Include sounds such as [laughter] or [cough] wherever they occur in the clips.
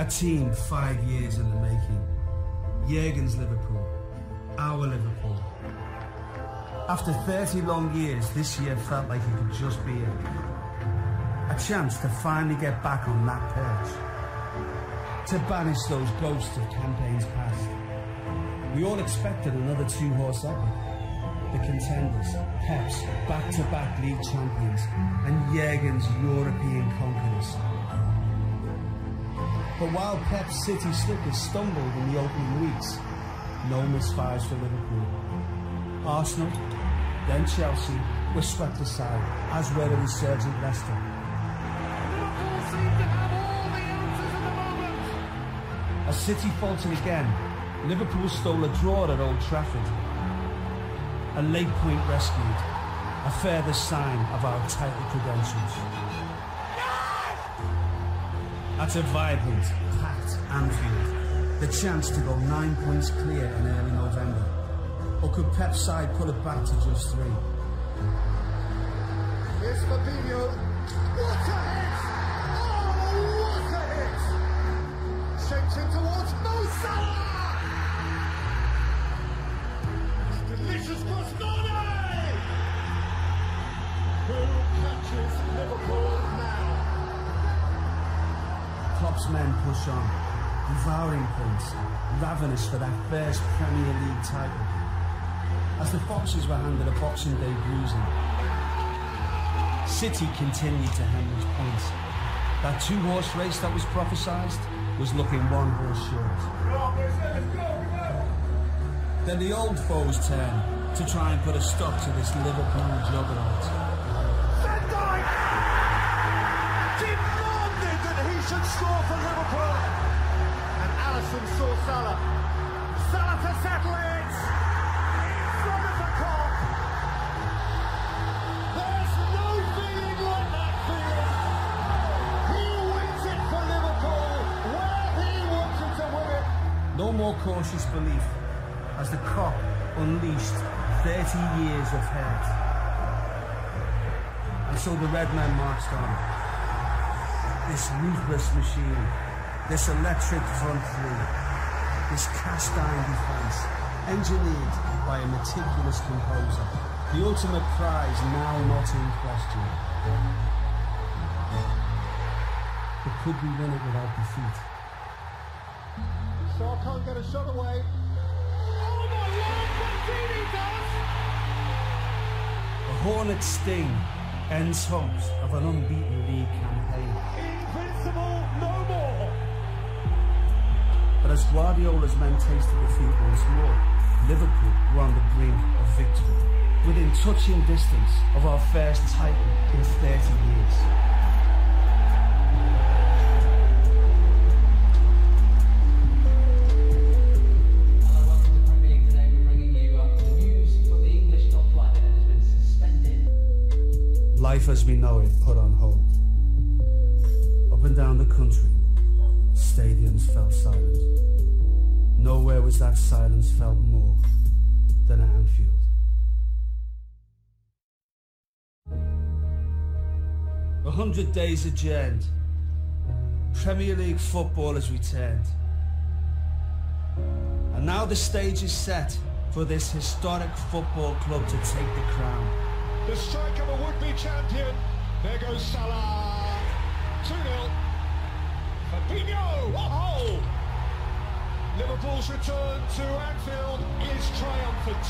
A team five years in the making. Jurgen's Liverpool. Our Liverpool. After 30 long years, this year felt like it could just be it. A chance to finally get back on that perch. To banish those ghosts of campaigns past. We all expected another two-horse epic. The contenders, Pep's back-to-back league champions, and Jurgen's European conquerors. But while Pep's City slippers stumbled in the opening weeks, no misfires for Liverpool. Arsenal, then Chelsea, were swept aside, as were the resurgent Leicester. Liverpool seem to have all the answers at the moment. As City faltered again, Liverpool stole a draw at Old Trafford. A late point rescued, a further sign of our title credentials. At a vibrant, packed Anfield, the chance to go nine points clear in early November. Or could Pep's side pull it back to just three? Here's Fabinho. What a hit! Oh, what a hit! Shaped him towards Mo Salah! Men push on, devouring points, ravenous for that first Premier League title. As the Foxes were handed a Boxing Day bruising, City continued to hemorrhage points. That two-horse race that was prophesied was looking one horse short. Then the old foes turn to try and put a stop to this Liverpool juggernaut. Salah. Salah to settle it. In front of the. There's no feeling like that feeling. He wins it for Liverpool where he to win it. No more cautious belief as the Kop unleashed 30 years of hurt. And so the red men marched on. This ruthless machine, this electric front three, this cast iron defence, engineered by a meticulous composer, the ultimate prize now not in question. But could we win it without defeat? Shaw can't get a shot away. Oh my lord, Mancini does! The Hornet sting ends hopes of an unbeaten league campaign. But as Guardiola's men tasted defeat once more, Liverpool were on the brink of victory, within touching distance of our first title in 30 years. Hello, welcome to Premier League today. We're bringing you uh, the news from the English top flight that has been suspended. Life as we know it put on hold. Up and down the country, stadiums fell silent. Nowhere was that silence felt more than at Anfield. A hundred days adjourned. Premier League football has returned. And now the stage is set for this historic football club to take the crown. The strike of a would-be champion. There goes Salah. 2-0. Fabinho. Oh! Liverpool's return to Anfield is triumphant.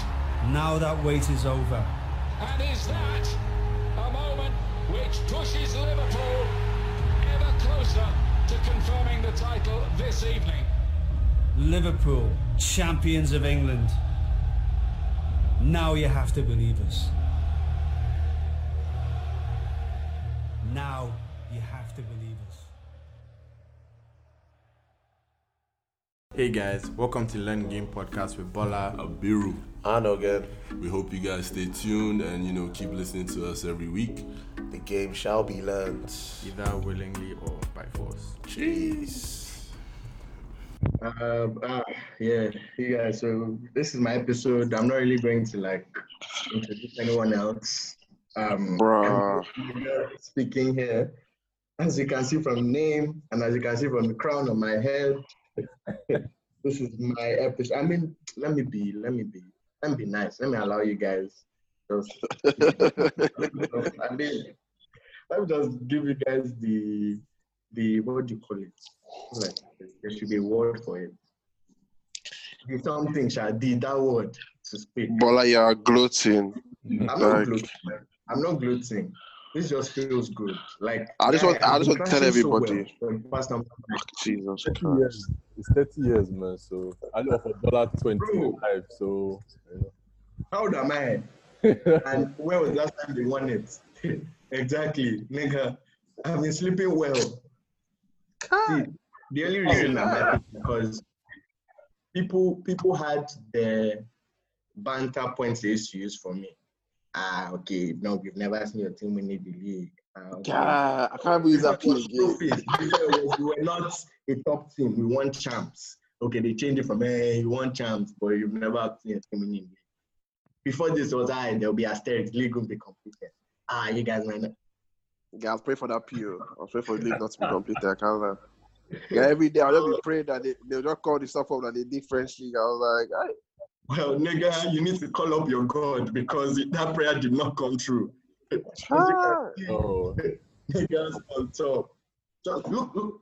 Now that wait is over. And is that a moment which pushes Liverpool ever closer to confirming the title this evening? Liverpool, champions of England. Now you have to believe us. Now you have to believe us. Hey guys, welcome to Learn Game Podcast with Bola. Abiru. And again, We hope you guys stay tuned and you know keep listening to us every week. the game shall be learned. Either willingly or by force. Jeez. Um, ah, yeah, you guys. So this is my episode. I'm not really going to like introduce anyone else. Um, Bruh. Speaking here. as you can see from name and as you can see from the crown on my head, [laughs] this is my episode. I mean, let me be, let me be, let me be nice. Let me allow you guys. Just, [laughs] [laughs] I mean, let me just give you guys the the what do you call it? Like there should be a word for it. The something shall be that word to speak. Bola, you are gloating. I'm not Like- gloating. I'm not gloating. This just feels good. Like I just want- I I've just want to tell crashing so everybody. well for the past number of months. Jesus 30 Christ. years. It's 30 years, man. So I live for dollar 25. So, you How old am I? [laughs] And where was last time they won it? [laughs] exactly, nigga. I've been sleeping well. Ah. See, the only oh, reason I'm happy is because people people had the banter points they used to use for me. Ah, okay, no, you've never seen your team win in the league. Ah, okay. God, I can't believe that was again. trophies, before it was, we were not a top team. We won champs. Okay, they changed it from hey, you won champs, but you've never seen a team winning. league. Before this was I, there'll be a asterisks. League will be completed. Ah, you guys might not. Yeah, I'll pray for that PO. I'll pray for the league not to be completed. I can't lie. [laughs] Yeah, every day I'll just be praying that they, they'll just call the stuff up that they did French league. I was like, "Aye." Well, nigga, you need to call up your God because that prayer did not come true. As you can Ah. see, oh, [laughs] Niggas on top. Just look, look.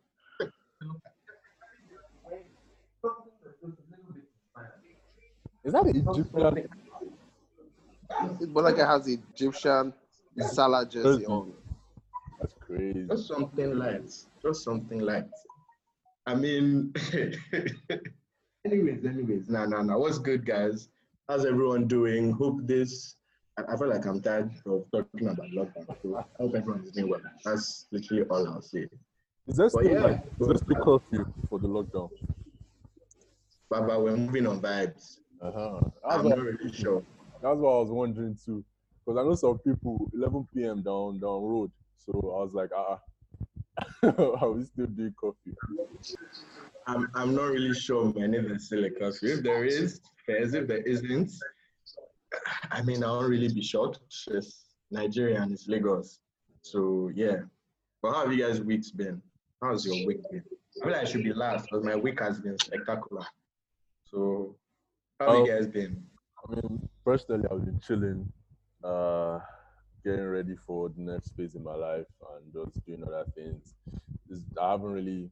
is that the Egyptian? But like I has Egyptian Salah jersey on. That's crazy. Just something light. Just something light. I mean, [laughs] anyways, anyways, nah, nah, nah. What's good, guys? How's everyone doing? Hope this. I, I feel like I'm tired of talking about lockdown. So I hope everyone is doing well. That's literally all I'll say. Is there still, But yeah. like, is there still curfew for the lockdown? Baba, we're moving on vibes. Uh-huh. I'm what, not really sure. that's what I was wondering too. Because I know some people, 11 p.m. down down road. So I was like, ah, [laughs] are we still doing coffee? I'm, I'm not really sure man if there's still a curfew. If there is, fair. If there isn't, I mean, I won't really be shocked. It's Nigeria and it's Lagos. So, yeah. But how have you guys' weeks been? How's your week been? I feel like I should be last because my week has been spectacular. So, how have Oh. you guys been? I mean, personally, I've been chilling, uh, getting ready for the next phase in my life and just doing other things. This, I haven't really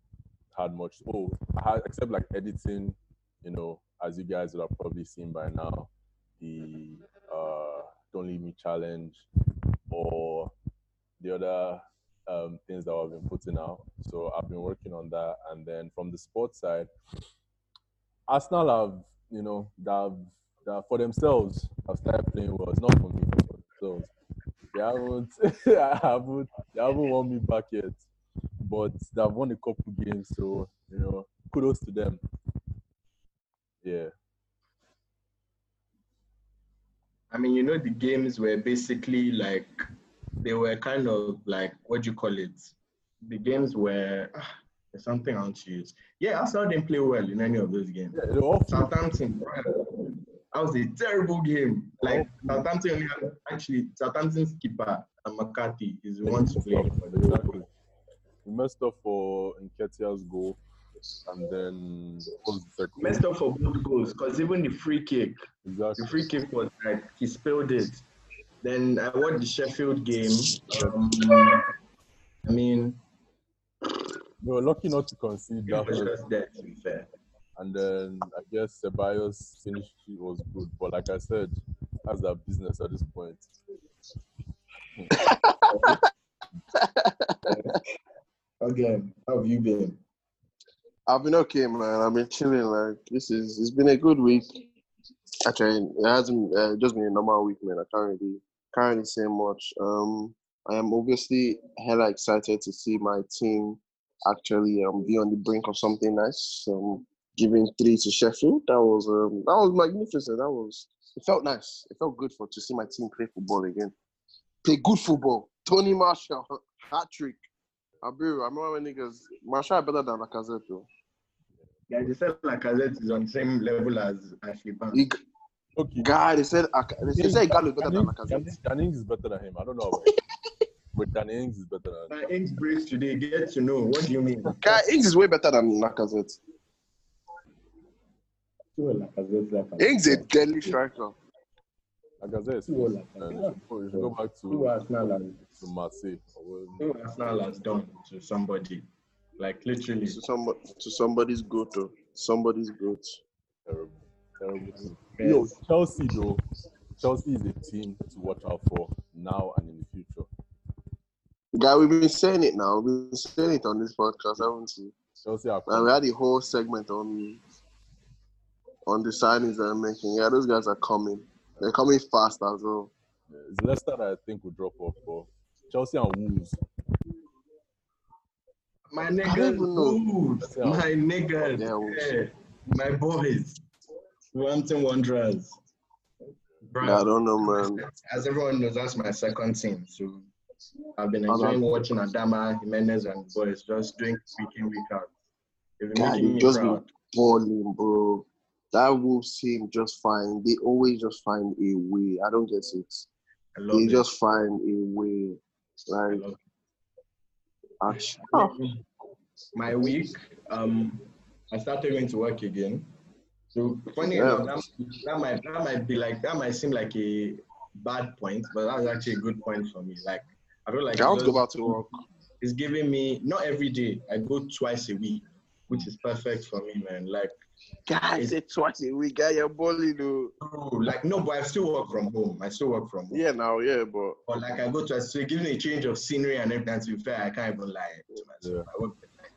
had much. Oh, had, except like editing, you know, as you guys would have probably seen by now, the uh, Don't Leave Me challenge or the other um, things that I've been putting out. So I've been working on that. And then from the sports side, Arsenal have, you know, that that for themselves have started playing well. It's not for me, it's themselves. They haven't, [laughs] I haven't, they haven't won me back yet, but they've won a couple games. So you know, kudos to them. Yeah, I mean, you know, the games were basically like, they were kind of like, what do you call it? The games were, ah, there's something I want to use. Yeah, Arsenal didn't play well in any of those games. yeah Southampton, that was a terrible game. Like, Southampton only had, actually, Southampton's keeper, uh, McCarthy, is the one to blame for the Exactly. We messed up for Nketiah's goal, and then the? Messed up for both goals because even the free kick, Exactly. the free kick was like, he spilled it. Then I watched the Sheffield game. Um, I mean, we were lucky not to concede that was just there, to be fair. And then I guess Ceballos finish was good, but like I said, that's their business at this point. [laughs] Again, how have you been? I've been okay, man. I've been chilling. Like this is it's been a good week. Actually, it hasn't uh, just been a normal week, man. I can't really can't really say much. Um, I am obviously hella excited to see my team actually um be on the brink of something nice. Um, giving three to Sheffield. That was um that was magnificent. That was it felt nice. It felt good for to see my team play football again. Play good football. Tony Martial hat trick. Abiru, I remember when niggas Martial better than Lacazette though. Yeah, they said Lacazette is on the same level as Ashley Barnes. He, Okay. guy, they said Aka- they said Gallo is better than Jannings- Lacazette. Jannings- Jannings is better than him. I don't know. About it. [laughs] But Danny Ings is better than. My Ings breaks today. Get to know. What do you mean? Guy, Ings is way better than Lacazette. Too old Lacazette, Lacazette. Ings a deadly striker. Lacazette is Too old and Lacazette. you should go back Who to Arsenal has, to Marseille. or Arsenal has done to somebody. Like literally. To somebody, to somebody's goat, though. Somebody's goat. Terrible, terrible. team. Yo, Chelsea though. Chelsea is a team to watch out for now and in the future. Guy, we've been saying it now. We've been saying it on this podcast, haven't we? Chelsea are And we had a whole segment on on the signings they're making. Yeah, those guys are coming. They're coming fast as well. It's Leicester that I think will drop off, but Chelsea and Wolves. My don't niggas. Wolves. My niggas, Yeah, Wolves. yeah. my boys, Wolverhampton Wanderers. Bruh, Yeah, I don't know, man. As everyone knows, that's my second team. So I've been Other- enjoying watching Adama, Jimenez, and boys just doing week in, week out. They've been God, making you me just proud. be balling, bro. That Wolves team just find. They always just find a way. I don't get it. I love They it. just find a way. Like, love it. actually, my week, um, I started going to work again. So funny Yeah. enough, that, that might that might be like that might seem like a bad point, but that's actually a good point for me. Like I feel like I want it's to go back to work. It's giving me not every day. I go twice a week, which is perfect for me, man. Like Guys, say twice a week. Guy, you're balling, though. oh, like no, but I still work from home. I still work from home. Yeah, now, yeah, but But like I go to so gives me a change of scenery and everything. To be fair, I can't even lie to myself. I work at night.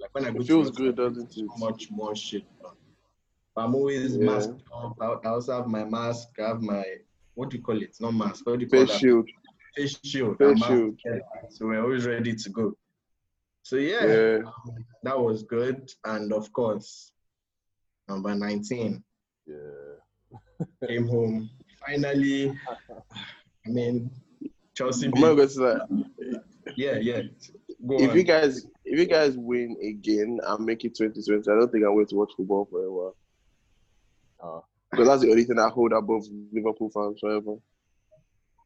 Like when I go it feels work, good, doesn't it? much more shit. done. I'm always Yeah. masked up. I I also have my mask. I have my what do you call it? Not mask. What do you call Face that? shield. Face shield. Face shield. Yeah. So we're always ready to go. So yeah, Yeah. um, that was good. And of course, number 19 Yeah. came home. Finally, I mean, Chelsea. I'm beat- going to say, yeah, yeah. Go if on. you guys if you guys win again and make it 2020, I don't think I'm going to watch football for a while. Uh, Because that's the only thing I hold above Liverpool fans forever.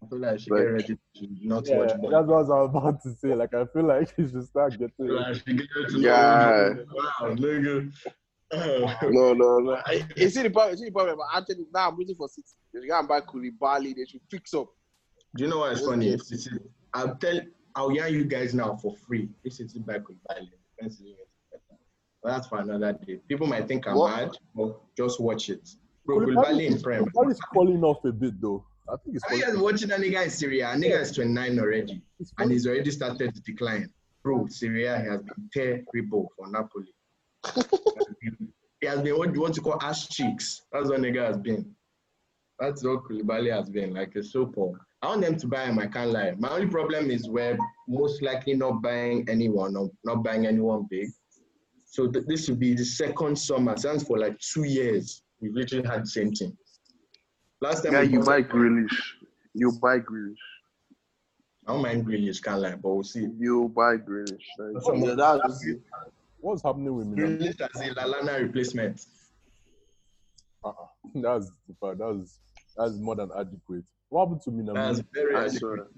I feel like I should Like- get ready to not yeah, watch that's what I was about to say. Like, I feel like [laughs] you should start getting. I like get ready Yeah. Wow, nigga. Oh. No, no, no. Uh, I, you see the problem. You see the problem. But actually, now I'm waiting for six. They should go and buy Koulibaly. They should fix up. Do you know what's What's funny? this? If City, I'll tell, I'll yarn you guys now for free. If City back with Bali, but that's for another day. People might think I'm What? mad, but just watch it. Bro, Koulibaly in Prem. Koulibaly is falling off a bit though. I think it's I falling. watching that nigga in Syria. A Nigga is 29 already, and he's already started to decline. Bro, Serie A has been terrible for Napoli. [laughs] he has been what, what you call ass cheeks. That's what nigga has been. That's what Koulibaly has been. Like it's so poor. I want them to buy him. I can't lie. My only problem is we're most likely not buying anyone or not buying anyone big. So th- this will be the second summer. Since for like two years, we've literally had the same thing. Last time Yeah, you bought- buy Grealish. You buy Grealish. I don't mind Grealish, can't lie, but we'll see. You buy Grealish. Like, That's what- yeah, that's What's happening with me? Grealish as a Lallana replacement. Uh-uh. That's that's that's more than adequate. What happened to me now? That's very I adequate.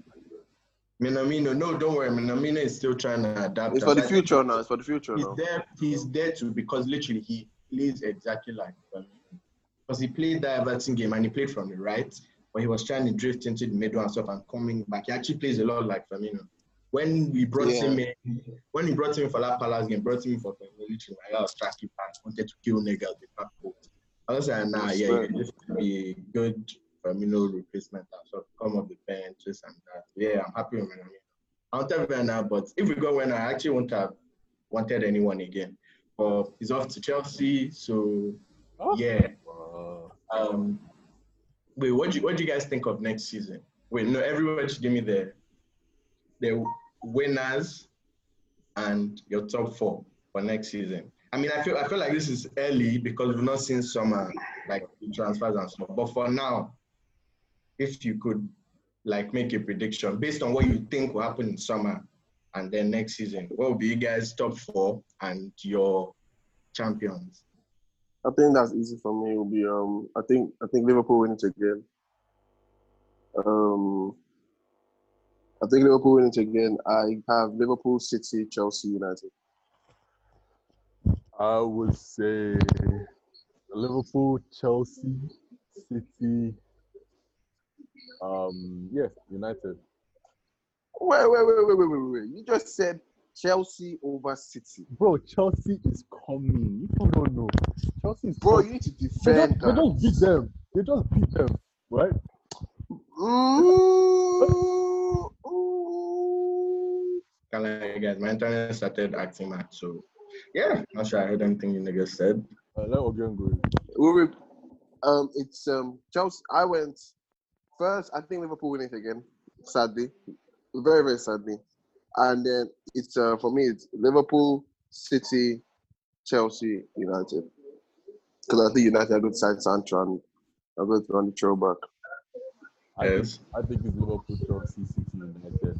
Minamino, no, don't worry. Minamino is still trying to adapt. It's for the future now. It's for the future He's now. there. He's there to because literally he plays exactly like because he played that Everton game and he played from the right, but he was trying to drift into the middle and stuff and coming back. He actually plays a lot like Firmino. When we brought Yeah. him in, when we brought him in for that Palace game, brought him in for Firmino, literally my guy was tracking back, wanted to kill niggas with that boat. I was like, nah, yeah, Respect. yeah, this could be a good Firmino replacement and stuff. Come off the bench, this and that. Yeah, I'm happy with Firmino. I'll tell you now, but if we go when I actually won't have wanted anyone again. But he's off to Chelsea, so Oh. yeah. Um, wait, what do you what do you guys think of next season? Wait, no, everyone should give me the the winners and your top four for next season. I mean, I feel I feel like this is early because we've not seen summer like transfers and stuff. But for now, if you could like make a prediction based on what you think will happen in summer and then next season, what will be you guys top four and your champions? I think that's easy for me. It will be um. I think I think Liverpool win it again. Um. I think Liverpool win it again. I have Liverpool, City, Chelsea, United. I would say Liverpool, Chelsea, City. Um, yeah, United. Wait, wait, wait, wait, wait, wait, wait. You just said Chelsea over City. Bro, Chelsea is coming. You don't know. Chelsea is Bro, coming. you need to They just, defend they don't beat them. They just beat them, right? Ooh. Kind of like guys, my internet started acting mad. So yeah, not sure I heard anything you niggas said. Uh, let Ogen go. We um, it's um Chelsea. I went first. I think Liverpool win it again. Sadly, very very sadly, and then it's uh for me it's Liverpool, City, Chelsea, United. Because I think United are good side Sancho and are good on the throwback. I think, Yes. I think it's Liverpool, Chelsea, City, United.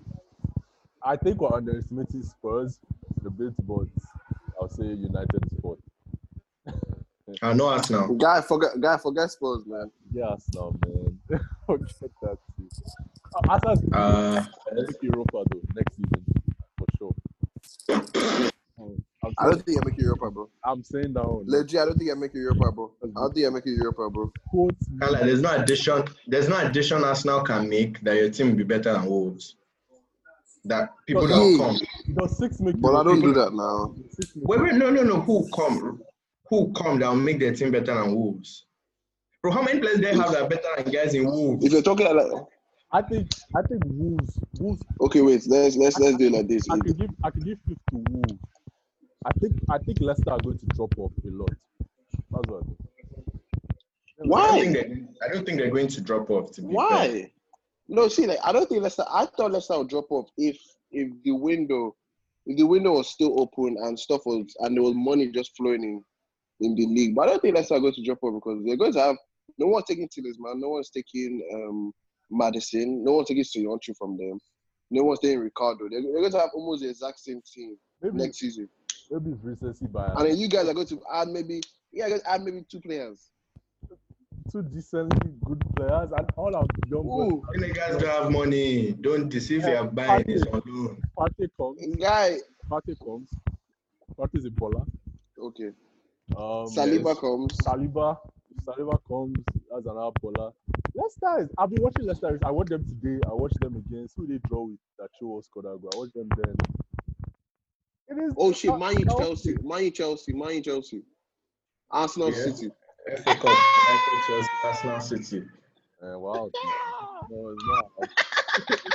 I think we're underestimating Spurs a bit, but I'll say United is fourth. [laughs] I know Arsenal. Guy forget guy forget Spurs man. Yeah, Arsenal, man. [laughs] Forget that too. Uh, Arsenal's Uh, Europa though next season for sure. I'm, don't think I make Europa, bro. I'm saying that one. Legit, I don't think I make Europa, bro. I don't think I make Europa, bro. Quote like there's no addition. There's no addition Arsenal can make that your team will be better than Wolves. That people that will Yeah. come. Does six make But I don't do that now. Six Wait, wait, no, no, no. Who come? Who come that will make their team better than Wolves? Bro, how many players they have that are better than guys in Wolves? If you're talking like I think I think Wolves Wolves okay, wait, let's let's let's do it like this. I could give I could give fifth to Wolves. I think I think Leicester are going to drop off a lot. That's what I think. I don't Why? think they, I don't think they're going to drop off. To be fair. No, see, like I don't think Leicester. I thought Leicester would drop off if if the window, if the window was still open and stuff was and there was money just flowing in in the league. But I don't think Leicester are going to drop off because they're going to have no one's taking Tillers, man. No one's taking um Maddison. No one's taking Soyuncu from them. No one's taking Ricardo. They're, they're going to have almost the exact same team Maybe next season. maybe it's recency bias. And then you guys are going to add maybe yeah, guys add maybe two players. Two decently good players and all our young boys. Ooh, When the guys don't have money, don't deceive your buying is on loan. Partey comes. guy. Partey comes. Partey is a baller. Okay. Um, Saliba yes. comes. Saliba. Saliba comes as another baller. Leicester is. I've been watching Leicester. I watched them today. I watched them against who they draw with that show us Kodago. I watched them then. It is. Oh shit, Man U Chelsea. Chelsea, Man U Chelsea, Man U Chelsea, Arsenal Yeah. City. FA Cup, United, Chelsea, Arsenal, City. Uh, wow. No, it's not.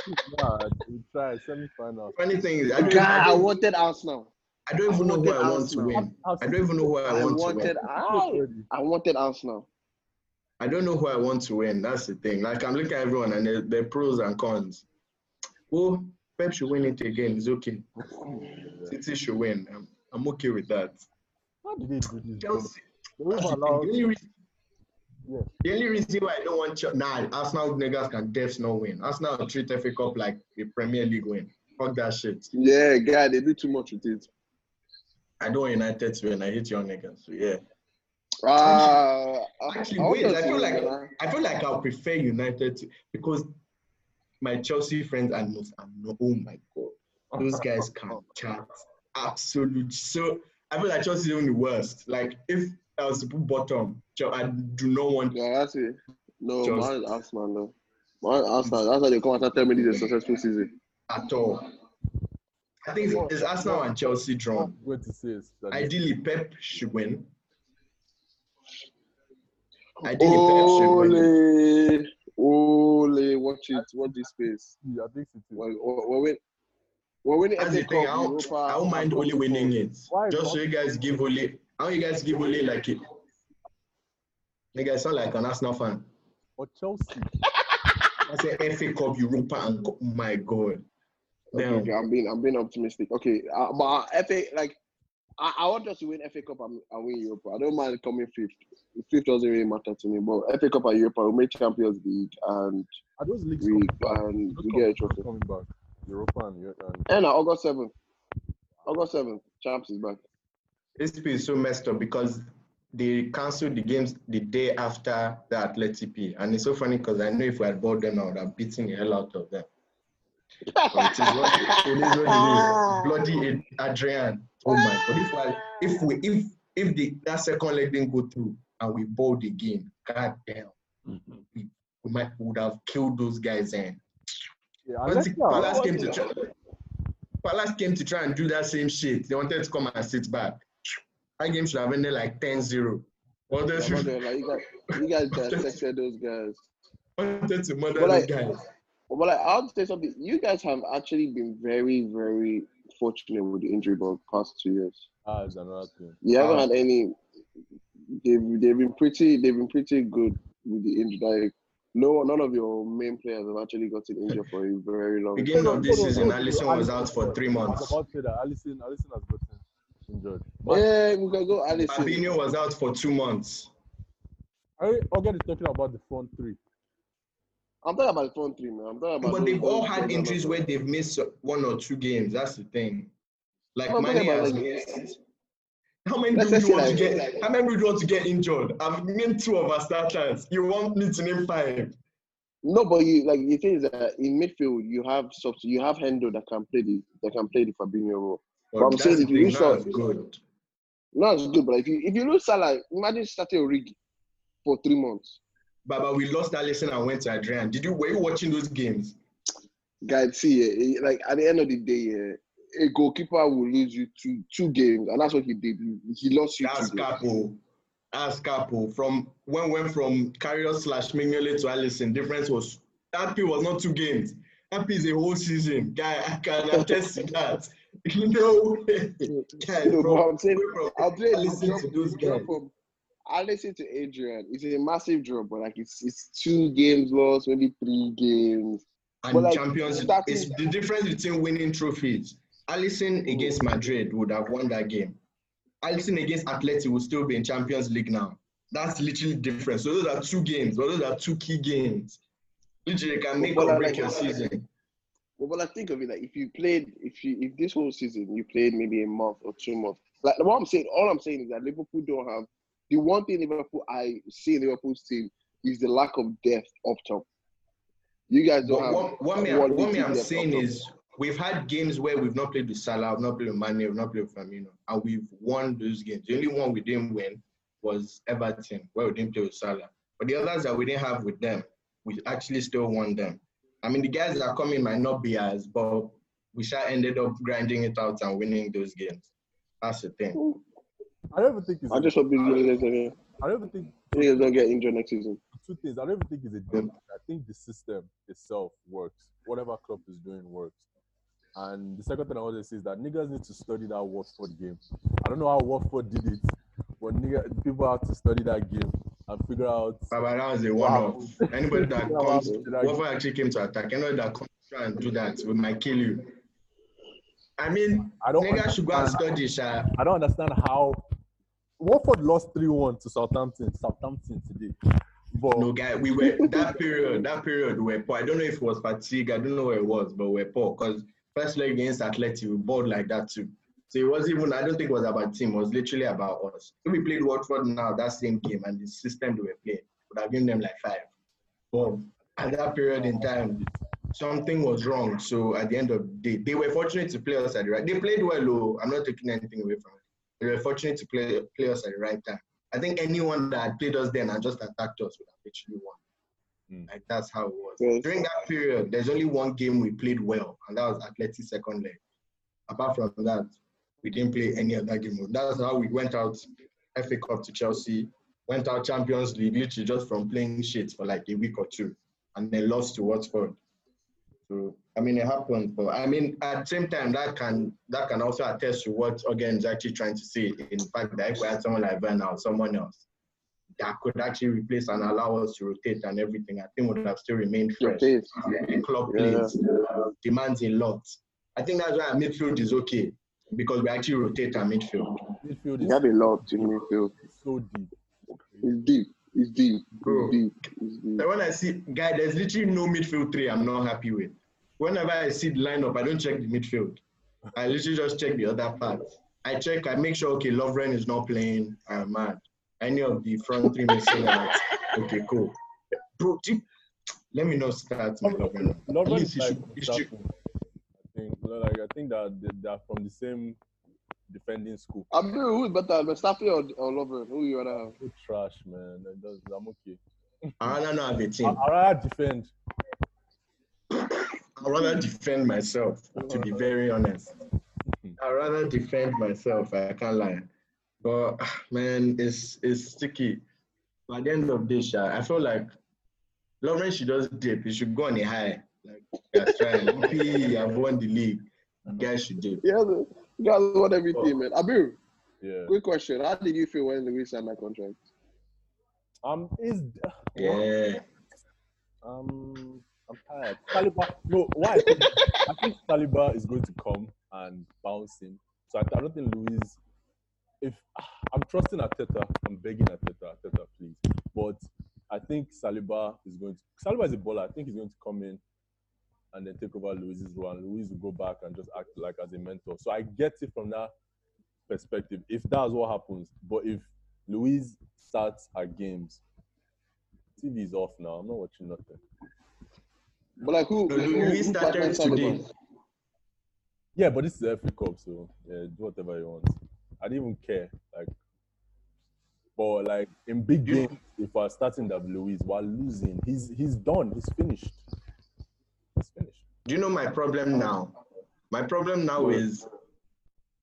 it's not. We try semi final. Funny thing is, I don't, I I wanted Arsenal. I don't even know who I want to Arsenal. win. I don't even know who I I want to win. I, I wanted Arsenal. I don't know who I want to win. That's the thing. Like I'm looking at everyone and there there are pros and cons. Oh, Pep should win it again. It's okay. [laughs] City should win. I'm, I'm okay with that. How did they do this? bro? Chelsea. The, thing. allow. the, only reason, Yeah. the only reason why I don't want Chelsea, nah, Arsenal niggas can def not win. Arsenal treat FA Cup like a Premier League win. Fuck that shit. Yeah, guy, they do too much with it. I don't want United to win. I hate young niggas. So yeah. Ah, Actually, I wait. I feel like man. I feel like I'll prefer United to, because my Chelsea friends are most no, oh my god, those guys can chat absolute. So I feel like Chelsea is even the worst. Like if I was to put bottom, Chel- I do not want. Yeah, that's it. No, Chelsea. man, Arsenal, no. Man, Arsenal. That's why they come out and tell me this is a successful season. at all. I think it's, it's Arsenal and Chelsea drawn. What to say is that Ideally, Pep should win. Ideally, Pep should win. Ole, ole, watch it, watch this space. City, I think City. We're, we're, win- we're winning That's FA the thing. I don't, I don't mind and only winning it. Why Just so you guys give only. How you guys give only like it? You guys sound like an Arsenal fan. Or Chelsea. I say FA Cup, Europa, and go- oh my god. Okay, Damn. okay, I'm being I'm being optimistic. Okay, uh, but uh, FA like I, I want us to win FA Cup and, and win Europa. I don't mind coming fifth. Fifth doesn't really matter to me. But FA Cup and Europa, we make Champions League and Are those leagues we and Those we get a trophy. coming back. Europa and, Eu- and And uh, August seventh, August seventh, Champs is back. This piece is so messed up because they canceled the games the day after the Atleti P. And it's so funny because I know if we had bought them, I would have beaten the hell out of them. It is what it is. What it is. Bloody Adrian. Oh my god! If I, if we if if the that second leg didn't go through and we bowled again, god damn, mm-hmm. we, we might would have killed those guys. And Yeah, But unless the you are- Palace came to try. Palace came to try and do that same shit. They wanted to come and sit back. That game should have ended like 10-0. Well, they should gonna you guys, you guys dissected those guys. wanted to murder But the like- guys. But like, I'll say something. You guys have actually been very, very fortunate with the injury bug past two years. Ah, it's another thing. You haven't Wow. had any. They've they've been pretty. They've been pretty good with the injury. Like no, none of your main players have actually gotten injured for a very long. Beginning time. of this season, hold on. Alisson was out for three I months. was about to say that Alisson, Alisson has gotten injured. But Yeah, we can go Alisson. Fabinho was out for two months. I Ogan is talking about the front three. I'm talking about the front three, man. I'm talking about. But they've all had injuries where they've missed one or two games. That's the thing. Like No, I'm talking Mane has like- missed. How many Let's do you say want to like- get? How many do you want to get injured? I've named two of our starters. You want me to name five? No, but you like the thing is that in midfield you have subs. You have Hendo that can play the that can play the Fabinho role. But I'm saying if you lose Salah- it's good. As good, but if you if you lose Salah, imagine starting Origi for three months. But, but we lost Alisson and went to Adrian. Did you were you watching those games? Guys, see, like at the end of the day, a goalkeeper will lose you two two games, and that's what he did. He, lost you That's two games. Capo. That's Capo. From when went from Karius slash Mignolet to Alisson, difference was that P was not two games. That P is a whole season. Guy, I can attest to that. [laughs] no way. Guy, No, from- but I'm saying, from I'll play Alisson drop, to those guys. from Alisson to Adrian. It's a massive drop, but like it's it's two games lost, maybe three games. And But, like, champions, starting- it's the difference between winning trophies. Alisson mm. against Madrid would have won that game. Alisson against Atleti will still be in Champions League now. That's literally different. So those are two games, but those are two key games. Literally can make or like, break your season. Well, but like think of it, like if you played, if you if this whole season you played maybe a month or two months, like what I'm saying, all I'm saying is that Liverpool don't have the one thing Liverpool I see in Liverpool's team is the lack of depth up top. You guys don't What, have. what, what, me, what me I'm saying is we've had games where we've not played with Salah, we've not played with Mane, we've not played with Firmino, and we've won those games. The only one we didn't win was Everton, where we didn't play with Salah. But the others that we didn't have with them, we actually still won them. I mean, the guys that are coming might not be as, but we sure ended up grinding it out and winning those games. That's the thing. I don't even think it's. I just hope these guys don't I don't even think these guys don't get injured next season. two things. I don't even think it's a depth. I think the system itself works. Whatever club is doing works. And the second thing I want to say is that niggas need to study that Watford game. I don't know how Watford did it, but nigga, people have to study that game and figure out. Baba, that was a one-off. [laughs] Anybody that [laughs] comes, whoever actually came to attack, anybody that comes to try and do that, we might kill you. I mean, I don't niggas should go and study, Sha. I don't understand how Watford lost 3 1 to Southampton, Southampton today. But No, guy, we were that period. That period, we were poor. I don't know if it was fatigue. I don't know where it was, but we were poor because first leg against Atleti, we balled like that too. So it was even. I don't think it was about team. It was literally about us. If we played Watford now, that same game and the system they were playing would have given them like five. But at that period in time, something was wrong. So at the end of the day, they were fortunate to play us at the right. They played well. Though. I'm not taking anything away from it. They were fortunate to play play us at the right time. I think anyone that had played us then and just attacked us would have actually won. Mm. Like that's how it was. Yes. During that period, there's only one game we played well, and that was Atleti second leg. Apart from that, we didn't play any other game. That's how we went out FA Cup to Chelsea, went out Champions League literally just from playing shit for like a week or two, and then lost to Watford. So I mean, it happened, but I mean, at the same time, that can that can also attest to what Ogen is actually trying to say. In fact, that if we had someone like Werner or someone else that could actually replace and allow us to rotate and everything, I think would have still remained fresh. Rotate. The club Yeah. plays demands a lot. I think that's why midfield is okay because we actually rotate our midfield. midfield You is have a lot in midfield. so deep. It's deep. It's deep. Bro. It's deep. It's deep. So when I see guy, there's literally no midfield three I'm not happy with. Whenever I see the lineup, I don't check the midfield. I literally just check the other parts. I check, I make sure okay, Lovren is not playing. Ah, I'm mad. Any of the front three may say that. Okay, cool. Bro, gee, let me not start my Lovren. At Lovren least is he like should, he should, Mustafi. saying. You know, like I think that they- they're from the same defending school. Abiru, who's better, Verstappen or, or Lovren? Who you rather have? Good trash, man. That does, I'm okay. I rather not have a I, team. I rather defend. [coughs] I'd rather defend myself, to be very honest. [laughs] I'd rather defend myself, I can't lie. But [sighs] man, it's it's sticky. By the end of this, I feel like Lovren should just dip. He should go on a high. Like that's trying. Maybe you have won the league. You guys should do. Yeah, the- you guys won everything, man. Abiru, Yeah. quick question. How did you feel when Luiz signed that contract? Um, is Yeah. [sighs] Um, I'm tired. Saliba, no, why? I think, I think Saliba is going to come and bounce him. So I, I don't think Luiz. If [sighs] I'm trusting Arteta, I'm begging Arteta, Arteta, please. But I think Saliba is going to. Saliba is a baller. I think he's going to come in and then take over Luiz's role. And Luiz will go back and just act like as a mentor. So I get it from that perspective. If that's what happens, but if Luiz starts her games, TV is off now. I'm not watching nothing. But like who? No, who, Luiz started today. Yeah, but this is the FA Cup, so yeah, do whatever you want. I didn't even care. Like, but like in big You- games, if we're starting that Luiz while losing, he's he's done. He's finished. Do you know my problem now? My problem now is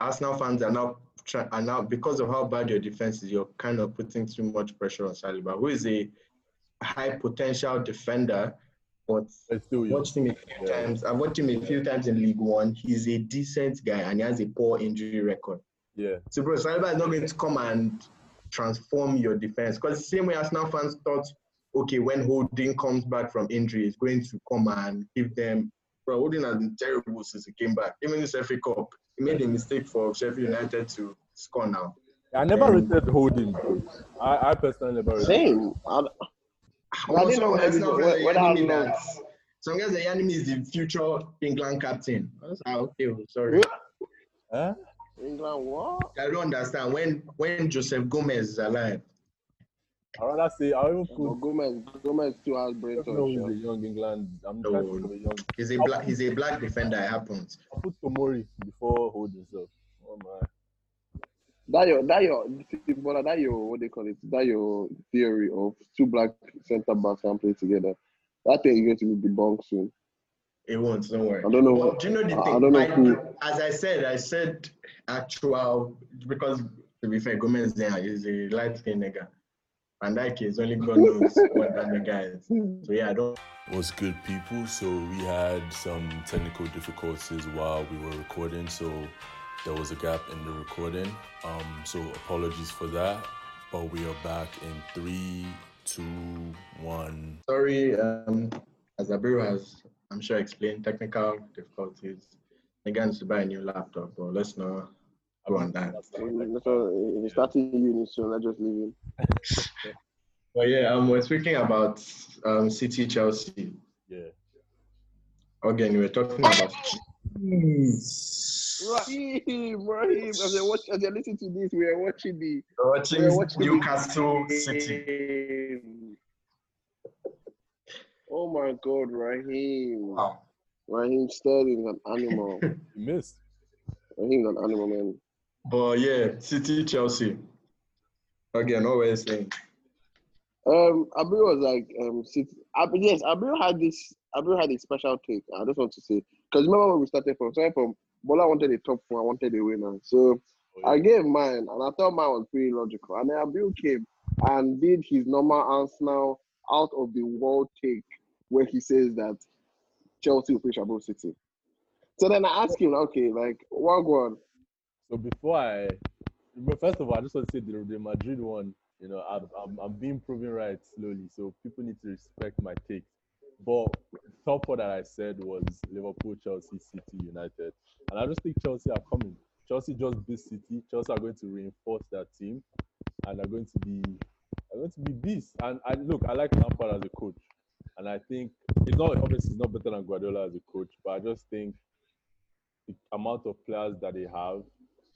Arsenal fans are now try, are now because of how bad your defense is, you're kind of putting too much pressure on Saliba, who is a high potential defender, but I've watched him a few Yeah. times. I've watched him a few times in League One. He's a decent guy and he has a poor injury record. Yeah, So, bro, Saliba is not going to come and transform your defense because the same way Arsenal fans thought, okay, when Holding comes back from injury, he's going to come and give them. Bro, Holding has been terrible since he came back. Even this FA Cup, he made a mistake for Sheffield United to score now. I never Um, rated Holding. I, I personally never rated. Same. I, I didn't know Some Arsenal everybody- fans are whether telling me how long- that some guys are telling is the future England captain. I was like, okay, oh, sorry. Huh? England what? I don't understand when when Joseph Gomez is alive. I rather say I even Well, put. Gomez, Gomez still has brain I don't know touch. who's a young England. I'm No. trying to think young. He's a black he's a black defender. It happens. I put Tomori before Holding. So, oh my. That your, that your, that your, what they call it? That your theory of two black centre backs can play together. That thing is going to be debunked soon. It won't. Don't worry. I don't know. Well, do you know the I thing? don't know My- who- As I said, I said actual because to be fair, Gomez there is a light skinned nigga. And that case only God knows what that nigga is. So yeah, I don't What's good, people? So we had some technical difficulties while we were recording, so there was a gap in the recording. Um, so apologies for that, but we are back in three, two, one. sorry, um as Abiru has I'm sure explained technical difficulties. Nigga needs to buy a new laptop, but let's not go on that. So he's starting uni, so let's just leave him. But yeah, um we're speaking about um City Chelsea. Yeah. Again, we're talking about Raheem, Raheem, as you're, watch, as you're listening to this, we are watching the We're watching we are watching the Newcastle City. Oh my God, Raheem! Wow. Raheem Sterling is an animal. [laughs] You missed. Raheem's an animal, man. But yeah, City Chelsea. Again, what we're saying. Um, Abiru was like, um, City. Ab- yes, Abiru had this. Abiru had a special take. I just want to say because remember when we started from started from Bola wanted a top four, I wanted a winner. So Oh, I gave mine, and I thought mine was pretty logical. And then Abiru came and did his normal Arsenal out of the world take, where he says that Chelsea will finish above City. So then I asked him, okay, like one one. So before I, but first of all, I just want to say the, the Madrid one. You know, I'm, I'm I'm being proven right slowly, so people need to respect my take. But the top four that I said was Liverpool, Chelsea, City, United, and I just think Chelsea are coming. Chelsea just beat City. Chelsea are going to reinforce their team, and are going to be are going to be beasts. And I look, I like Lampard as a coach, and I think it's not obviously it's not better than Guardiola as a coach, but I just think the amount of players that they have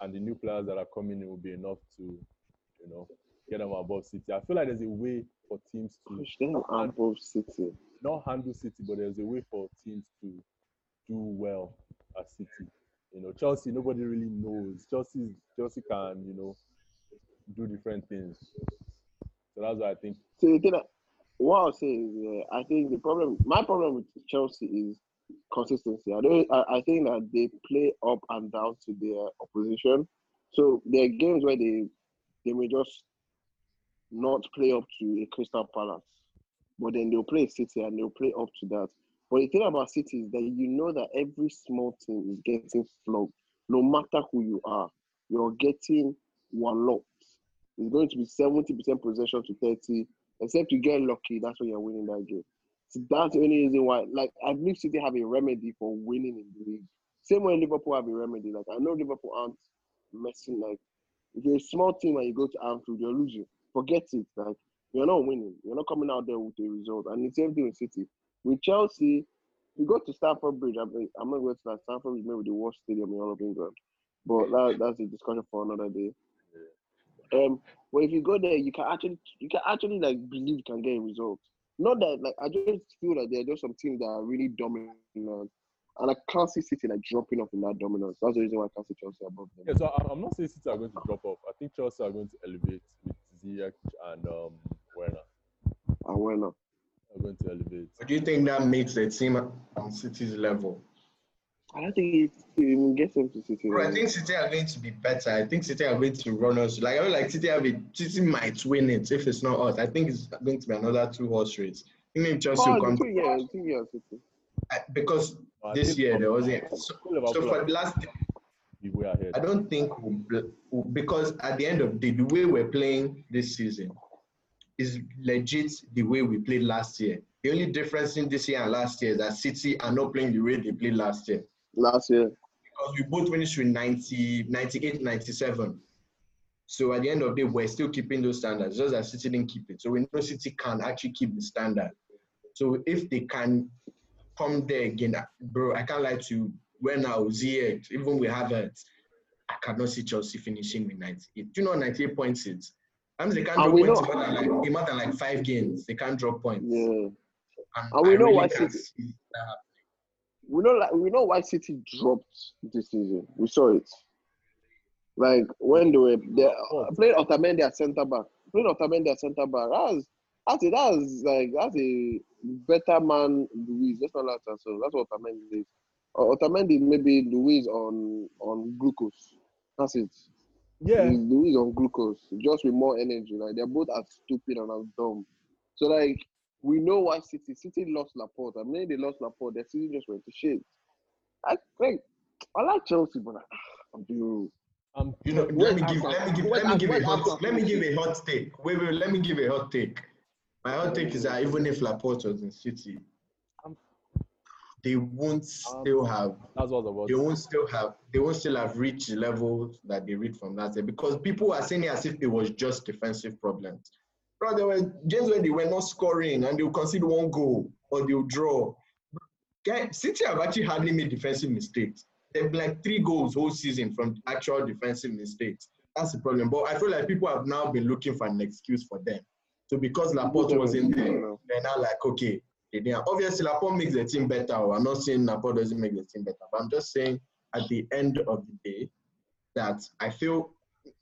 and the new players that are coming in will be enough to, you know, get them above City. I feel like there's a way for teams to Push them above City. not handle City, but there's a way for teams to do well as City. You know, Chelsea, nobody really knows. Chelsea, Chelsea can, you know, do different things. So that's why I think. So thing that, what I'll say is, yeah, I think the problem, my problem with Chelsea is consistency. I don't. I, I think that they play up and down to their opposition. So there are games where they they may just not play up to a Crystal Palace, but then they'll play City and they'll play up to that. But the thing about City is that you know that every small team is getting flogged, no matter who you are. You're getting one walloped. It's going to be seventy percent possession to thirty. Except you get lucky, that's when you're winning that game. So that's the only reason why. Like I believe City have a remedy for winning in the league. Same way Liverpool have a remedy. Like I know Liverpool aren't messing. Like if you're a small team and you go to Anfield, you're losing. Forget it. Like you're not winning. You're not coming out there with a result. And the same thing with City. With Chelsea, you go to Stamford Bridge. I mean, I'm not going to that. Stamford Bridge maybe the worst stadium in all of England. But that, that's a discussion for another day. Um, but if you go there, you can actually you can actually like believe you can get a result. Not that like I just feel that there are just some teams that are really dominant, and I can't see City like dropping off in that dominance. That's the reason why I can't see Chelsea above them. Yeah, so I'm- I'm not saying City are going to drop off. I think Chelsea are going to elevate with Ziyech and um, Werner. And why not? Are going to elevate. But do you think that makes the team on City's level? I don't think it, it even gets them to City. Bro, I think City are going to be better. I think City are going to run us. Like I feel like City have City might win it if it's not us. I think it's going to be another two horse race. I think Chelsea Oh, come two years, two years, City. Because I this year there wasn't. So, so for are the last, be way ahead. I don't think we'll, because at the end of the the way we're playing this season is legit the way we played last year. The only difference in this year and last year is that City are not playing the way they played last year. Last year. because we both finished with 90, 98, 97. So at the end of the day, we're still keeping those standards, just as City didn't keep it. So we know City can actually keep the standard. So if they can come there again, bro, I can't lie to you. When I was here, even we have it, I cannot see Chelsea finishing with 98. Do you know 98 points is? That means they can't And drop points know- in more than like in more than like five games. They can't drop points. Yeah. And, And we I know really why can't City- We know like we know why City dropped this season. We saw it. Like when they were they uh, playing Otamendi at centre back, playing Otamendi at centre back. That's that's it. That's like that's a better man Luiz. Let's not lie to ourselves. That's what Otamendi is. Otamendi maybe Luiz on on glucose. That's it. Yeah. Luiz on glucose, just with more energy. Like they're both as stupid and as dumb. So like we know why City City lost Laporte. I mean they lost Laporte, their season just went to shit. I think I like Chelsea, but I, do. Um, You know, let me give, Arsenal- let me give, let me give a hot, Arsenal let me give finish- a hot take. Wait, wait, let me give a hot take. My hot take is that even if Laporte was in City, Um, they won't still have, That's what I was about. they won't still have, they won't still have reached the level that they reached from that year because people are saying it as if it was just defensive problems. Bro, there were games when they were not scoring and they'll concede one goal or they'll draw. Guy- City have actually hardly made defensive mistakes. They've like three goals whole season from actual defensive mistakes. That's the problem. But I feel like people have now been looking for an excuse for them. So because Laporte wasn't there, they're now like, okay, they didn't. Obviously, Laporte makes the team better. I'm not saying Laporte doesn't make the team better, but I'm just saying at the end of the day that I feel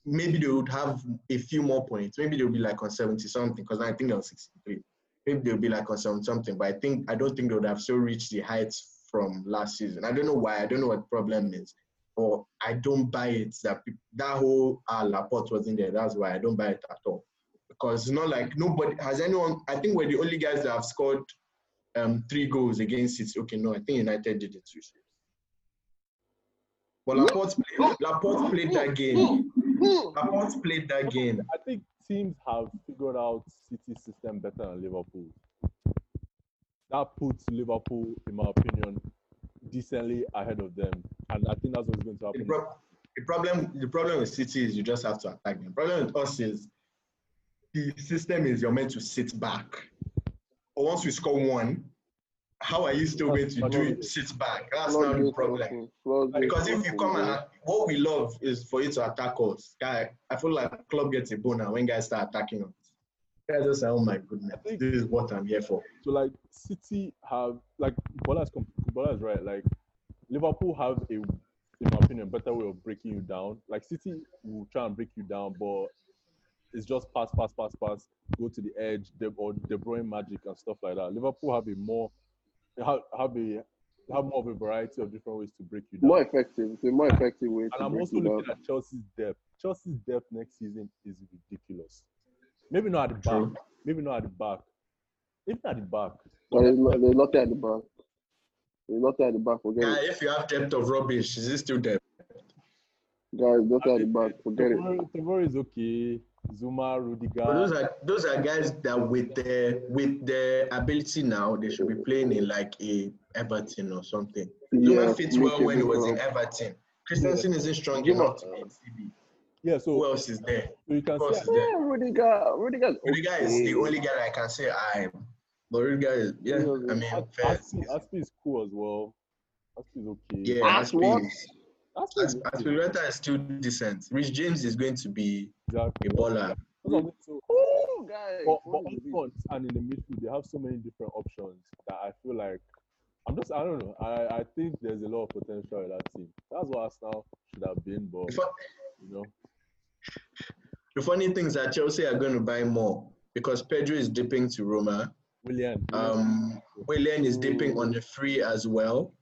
maybe they would have a few more points. Maybe they'll be like on 70 something because I think they're on 63. Maybe they'll be like on 70 something, but I think I don't think they would have still reached the heights from last season. I don't know why. I don't know what the problem is. Or I don't buy it that that whole uh, Laporte wasn't there. That's why I don't buy it at all. Because it's not like nobody has anyone. I think we're the only guys that have scored um, three goals against it. Okay, no, I think United did it too. But Laporte played, Laporte played that game. Laporte played that game. I think teams have figured out City's system better than Liverpool. That puts Liverpool, in my opinion, decently ahead of them, and I think that's what's going to The, happen. pro- the problem, the problem with City is you just have to attack them. The problem with us is the system is you're meant to sit back. But once we score one, how are you still going to do it? Sit back. That's not the problem. Because if you come and what we love is for you to attack us. Guy, I feel like club gets a boner when guys start attacking us. Guys just say, "Oh my goodness, this is what I'm here for." So like City have like Bola's com- Bola's right. Like Liverpool have a, in my opinion, better way of breaking you down. Like City will try and break you down, but it's just pass, pass, pass, pass, go to the edge, De, or De Bruyne magic and stuff like that. Liverpool have a more have, have a have more of a variety of different ways to break you down. More effective. It's a more effective way And to I'm break also it looking down. at Chelsea's depth. Chelsea's depth next season is ridiculous. Maybe not at the back. True. Maybe not at the back. Even at the back. But there's, no, there's nothing at the back. There's nothing at the back. Forget Guy, it. if you have depth of rubbish, is it still depth? Guys, nothing at the back. Forget it. Tavore Tavore is okay. Zouma, Rudiger. But those are those are guys that with the with the ability now, they should be playing in like a Everton or something. Zouma Yeah, fits well when he was in well. Everton. Christensen isn't strong Zouma- enough to be in CB. yeah, so, Who else is there? so you can Who else see is there? Yeah, Rudiger. Rudiger's Rudiger is the only guy I can say I am. But Rudiger is yeah, I mean fair. Aspi, Aspi is cool as well. Aspi is okay. Yeah, Aspi is- Aspi As is is still decent. Reece James is going to be Exactly. a baller. That's what I'm saying. So, Ooh, guys. but, but what up is it? front and in the midfield, they have so many different options that I feel like I'm just I don't know. I, I think there's a lot of potential in that team. That's what Arsenal should have been, but The you know, The funny thing is that Chelsea are going to buy more because Pedro is dipping to Roma. Willian. Um, Willian is dipping on the free as well.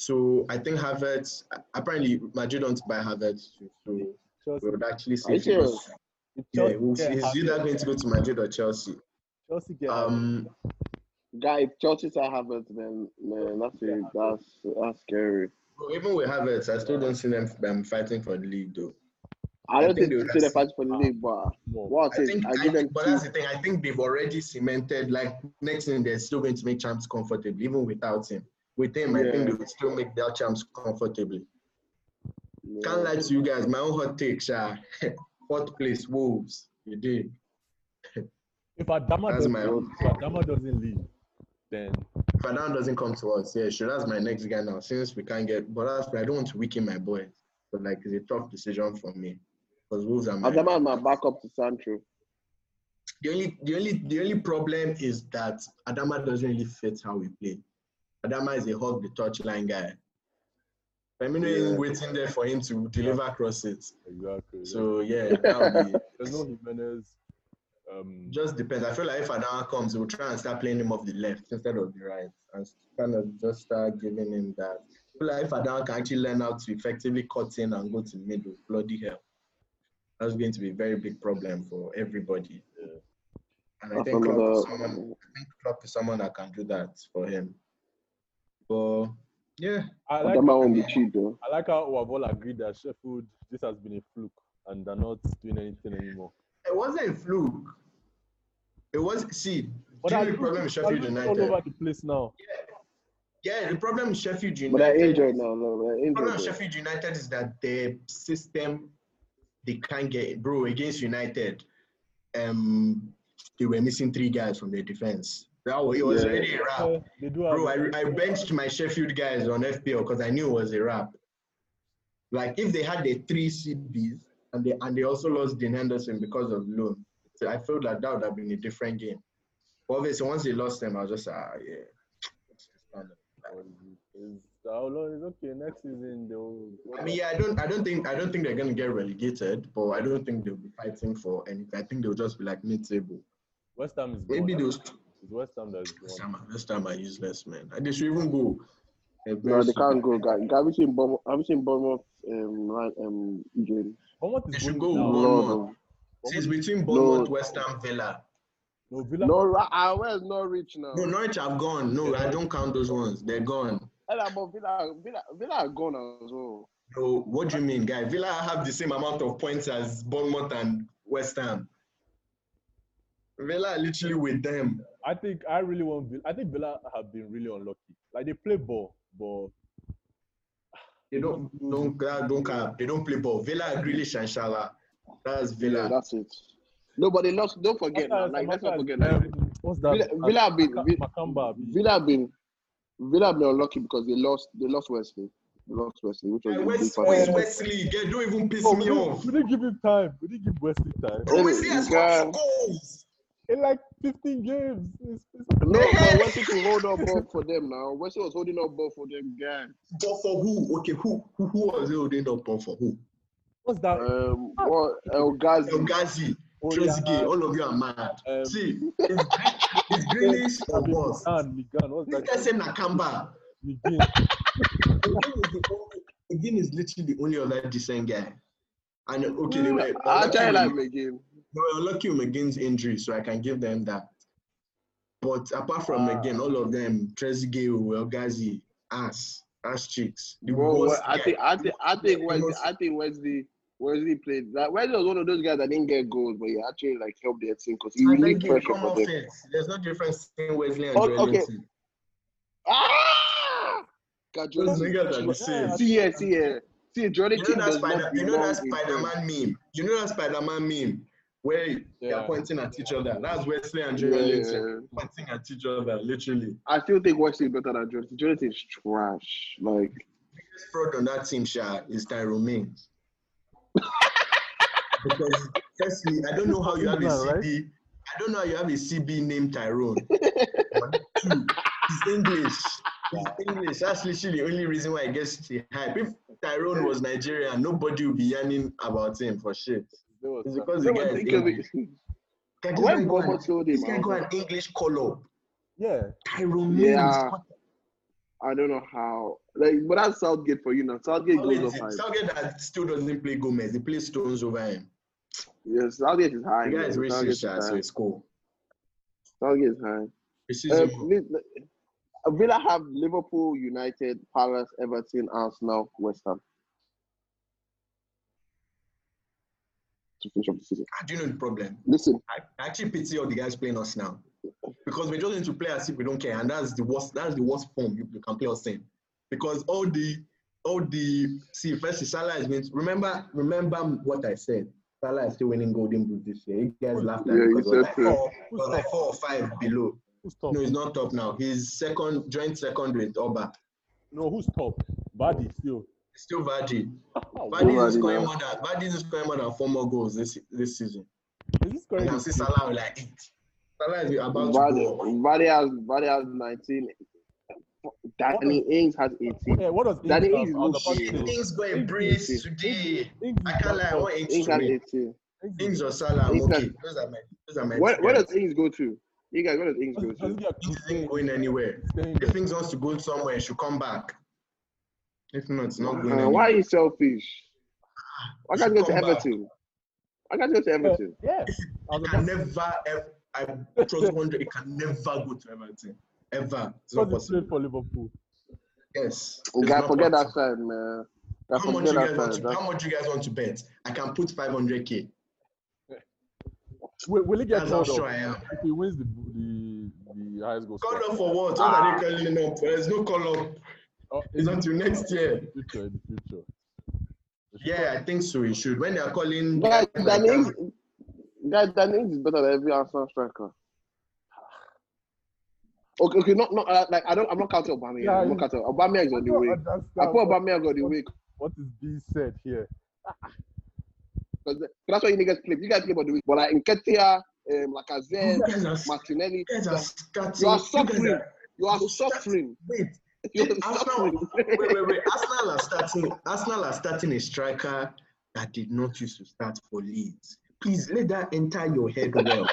So I think Havertz. Apparently, Madrid don't buy Havertz, so we would actually Are see. you if he goes- Yeah, we'll get see. He's either going to go to Madrid or Chelsea. Chelsea get Um, Guy, if Chelsea side Havertz, then man, that's it. That's that's scary. even with Havertz, I still don't see them um, fighting for the league though. I I don't think think they they would see the fight for the league, but more. what I I think, I I give them but two. that's the thing. I think they've already cemented. Like next thing, they're still going to make champs comfortably, even without him. With him, I think they will still make their champs comfortably. Yeah. Can't lie to you guys. My own hot take, Sha. [laughs] Fourth place, Wolves. You did. [laughs] If Adama That's doesn't, my own. if Adama doesn't leave, then If Adan doesn't come to us, yeah, sure. That's my next guy now. Since we can't get, but that's I don't want to weaken my boys. But like, it's a tough decision for me because Wolves are my. Adama is my backup to Sancho. The only, the only, the only problem is that Adama doesn't really fit how we play. Adama is a hug the touchline guy. Firmino Yeah. isn't waiting there for him to [laughs] deliver crosses. exactly. So yeah, [laughs] that would be. there's no Jimenez. Um, Just depends. I feel like if Adama comes, we'll try and start playing him off the left instead of the right, and kind of just start giving him that. I feel like if Adama can actually learn how to effectively cut in and go to the middle, bloody hell, that's going to be a very big problem for everybody. Yeah. And I That's think Klopp is someone. I think Klopp is someone that can do that for him. But yeah, I like Adama won't be cheap though. I like how we have all agreed that Sheffield this has been a fluke and they're not doing anything anymore. it wasn't a fluke. It was see. But I know the problem with Sheffield United all over the place now. Yeah, yeah, the problem with Sheffield United. But they're injured now. No, they're The problem with. Sheffield United is that their system they can't get bro against United. Um, they were missing three guys from their defense. That was, it was Yeah. already a wrap. Yeah, they do have Bro, I, I benched my Sheffield guys on FPL because I knew it was a wrap. Like if they had the three CBs and they and they also lost Dean Henderson because of loan, so I felt like that would have been a different game. But obviously, once they lost them, I was just ah yeah. It's, how long okay. Next season they'll. I mean, yeah, I don't, I don't think, I don't think they're gonna get relegated, but I don't think they'll be fighting for anything. I think they'll just be like mid-table. West Ham is Maybe gone. those It's West Ham that's this gone. time, this time are useless, man. And they should even go. Uh, No, they can't go. Guy, have you seen Bournemouth? Have you seen Bournemouth? Um, right, um, game. Bournemouth is They should going go down. one Lord, more. See, it's between Bournemouth, No. West Ham, Villa. No Villa. No, Ra- ah, where's Norwich now? No, Norwich have gone. No, I don't count those ones. They're gone. Ella, but Villa, Villa, Villa are gone as well. So what do you mean, guy? Villa have the same amount of points as Bournemouth and West Ham. Villa are literally with them. I think I really want. Villa. I think Villa have been really unlucky. Like they play ball, but They don't don't don't cap. They don't play ball. Villa, Grealish, [laughs] and Shala. That's Villa. Yeah, that's it. No, but they lost. Don't forget now. Sometimes- Like let's not forget. Like, um, what's that? Villa, Villa have been Vi- Nakamba. Villa have been Villa have been unlucky because they lost. They lost Wesley. They lost Wesley, which was Hey, a big West, part West. Wesley, get, don't even piss Oh, me we, off. we didn't give him time. We didn't give Wesley time. Bro, Hey, Wesley has you guys- scored four goals. in like 15 games. It's, it's No, but Wesley could hold up ball for them now. Wesley was holding up ball for them guys. But for who? Okay, who who, who was he holding up on for who? what's that? Um, what El Ghazi. El Ghazi, Oh, Trezeguet, yeah. all of you are mad. Um, See, it's, it's Grealish or what? McGinn, McGinn, what's This that? guy said Nakamba. McGinn. Again is the only- Again is literally the only other decent guy. And okay, they were, I lucky tell you with- like again. They were lucky with McGinn's injury, so I can give them that. But apart from Ah. McGinn, all of them, Trezeguet, El Ghazi, ass, ass cheeks. The Bro, worst I guy. think I think I think The Wesley I think Wesley Wesley played like Wesley was one of those guys that didn't get goals, but he actually like helped their team because he relieved pressure for them. There's no difference between Wesley and Oh, Joel okay. Linton. Ah! God, Those Jordan- niggas are the same. See here, see here. See, Jordan You know that Spider, you know that Spider-Man meme. You know that Spider-Man meme where they're pointing at each other. That's Wesley and Joel Yeah. Linton pointing at each other, literally. I still think Wesley is better than Jordan. Jordan is trash. Like biggest fraud on that team, Sha, is Tyrone Mings. [laughs] because firstly, I don't know how you have a Isn't right? CB. I don't know how you have a CB named Tyrone. Two, he's English. He's English. That's literally the only reason why I guess the hype. If Tyrone was Nigerian, nobody would be yarning about him for shit. There was It's because the guy someone is think of English. it. [laughs] Guy, this When guy go Bobo and- This him, guy go was an English call up. Yeah. Tyrone Yeah. I don't know how. Like, but that's Southgate for you now. Southgate goes up high. Southgate that still doesn't play Gomez. He plays Stones over him. Yes, Southgate is high. The guy is man. Southgate racist, is Sha, so high. it's cool. Southgate is high. Racism. Um, Li- uh, Villa have Liverpool, United, Palace, Everton, Arsenal, West Ham. To finish up the season. How do you know the problem? Listen, I I actually pity all the guys playing us now because we're just going to play as if we don't care, and that's the worst. That's the worst form you, you can play us in. Because all the, all the see first Salah is going to remember. Remember what I said. Salah is still winning Golden Boot this year. You guys laughed at Yeah, me you because was said like four, was like four or five below. Who's top? No, he's not top now. He's second, joint second with Oba. No, who's top? Vardy still. Still Vardy. [laughs] Wow. Vardy Vardy is scoring more than Vardy is scoring more than four more goals this this season. Is this I correct? can see Salah like eight. Salah is about to go. up. Vardy has Vardy has 19. Danny Ings has 18. Yeah, what does Danny Ings Ings have? I was looks about to shit. say, Ings got a Ings brace today. Ings I can't lie. I top. want Ings Ings to has 18. Ings Ings or Salah, Ings okay. has- Those are my. Those are my. Where, two where does Ings go to? You guys, where does Ings go to? he Ings isn't going anywhere. staying If? Ings wants to go somewhere, he should come back. If not, it's not going Uh, anywhere. why are you selfish? Why can't you go to Come back. Everton? Why can't you go to Yeah, Everton? yeah. I It can never, ever, I trust 100, it can never go to Everton. Ever. It's not possible. for Liverpool. Yes. It's guy, not forget that possible. side, man. Guy, How much, you guys want to, how much you guys want to bet? I can put 500k. [laughs] Will, will he get That's how called sure up I am. if he wins the the, the highest goal Call scorer? up for what? What are they calling up? There's no call up. Oh, It's until next year. in the future, in the future. Yeah, I think so. He should. When they are calling. Guy, like Danny Ings, that, guy, is better than every Arsenal striker. Okay, okay, not, not uh, like I don't. I'm not counting Aubameyang. Yeah, I'm not counting. Aubameyang is on the way. I put Aubameyang on the way what is being said here. because that's why you niggas play. You guys play on the way. But like Nketiah, um, Lacazette, you guys are, Martinelli, you guys are starting. you are suffering. You are you start- suffering. Wait, You are [laughs] Arsenal, [laughs] wait, wait, wait. [laughs] Arsenal are starting. Arsenal are starting a striker that did not used to start for Leeds. Please let that enter your head well.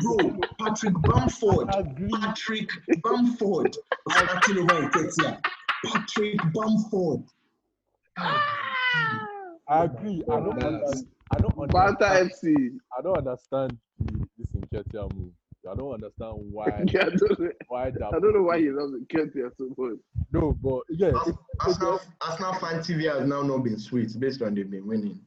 Bro, Patrick Bamford. I agree. Patrick Bamford was starting over Nketiah. Patrick Bamford. I agree. I don't understand. I don't Banta understand. FC. I don't understand the, this Nketiah move. I don't understand why [laughs] Yeah, I don't, know- why that. I don't know why he loves Nketiah so much. No, but yeah, Ars- it, Arsenal, Arsenal fan TV has now not been sweet based on they've been winning.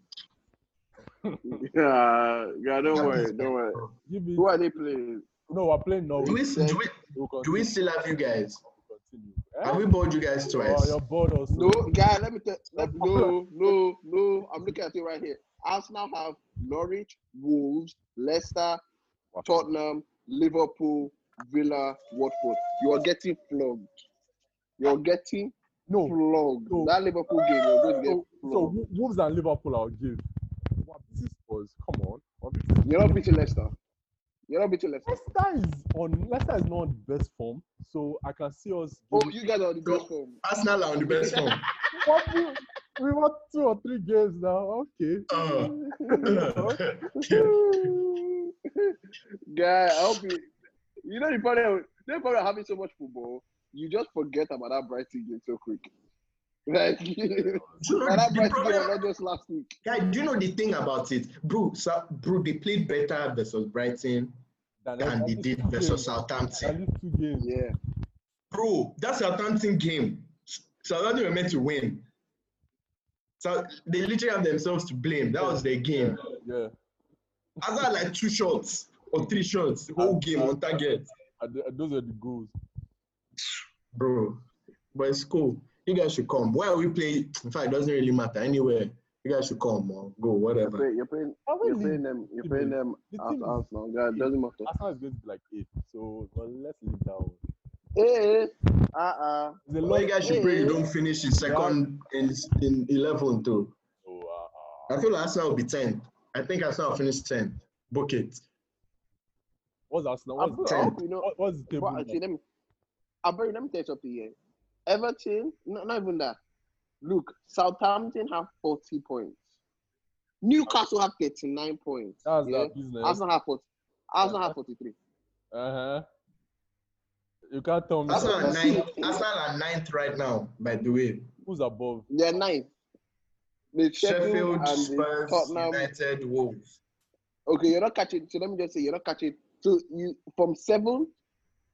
[laughs] Yeah, yeah, don't worry, don't worry. give. Who are they playing? No, we're playing Do we, Norwich. do, we, We'll do we still have you guys? We'll continue. Eh? Have we bored you guys Oh, twice? you're bored also. No, guy, let me tell let, no, [laughs] no, no. I'm looking at it right here. Arsenal have Norwich, Wolves, Leicester, Tottenham, Liverpool, Villa, Watford. You are getting flogged. You're getting No. flogged. No. That Liverpool game, you're going to get So, so flogged. Wo- Wolves and Liverpool, I'll give. Wow, this is Spurs. Come on. Wow, You're not beating Leicester. You're not beating Leicester. Leicester is on Leicester is not on the best form, so I can see us. Oh, you guys are on the best form. Arsenal are on the best form. What we, we want two or three games now. Okay. Oh. [laughs] [laughs] Guy, I hope you. You know the problem. The problem of having so much football, you just forget about that Brighton game so quick. Like [laughs] So that the Brighton game problem- was not just last week. Guy, do you know the thing about it, bro? So, bro, they played better versus Brighton Than than they did versus. Southampton. Two games. Yeah. Bro, that Southampton game, Southampton were meant to win. So they literally have themselves to blame. That was their game. Yeah. I got like two shots or three shots the whole game on target, And those are the goals. bro. But it's cool. You guys should come. Where we play, in fact, it doesn't really matter. Anywhere, you guys should come or go, You're whatever. playing, you're playing, Are we you're playing them. You're playing them the as team is- Arsenal. God, it doesn't matter. Arsenal is going to be like eight. So well, let's leave that one. Hey, uh, uh It's a Well, you guys should pray you don't finish in second in in eleven too. Oh, uh, uh, I feel Arsenal will be 10th. I think Arsenal will finish 10th. Book it. what's Arsenal? I What's, feel- I the, hope you know. what, what's the table? But, see, let me, Alberto, let me tell you something here. Everton, no, not even that. Look, Southampton have 40 points. Newcastle have 39 points. That's yeah? their business. Arsenal have 40. Arsenal have 43. Uh huh. You can't tell me Arsenal are ninth. Arsenal are ninth right now, by the way. who's above. They're ninth. The Sheffield, Sheffield, and the Spurs, Tottenham. United, Wolves. Okay, you're not catching. So let me just say, you're not catching. So you from seven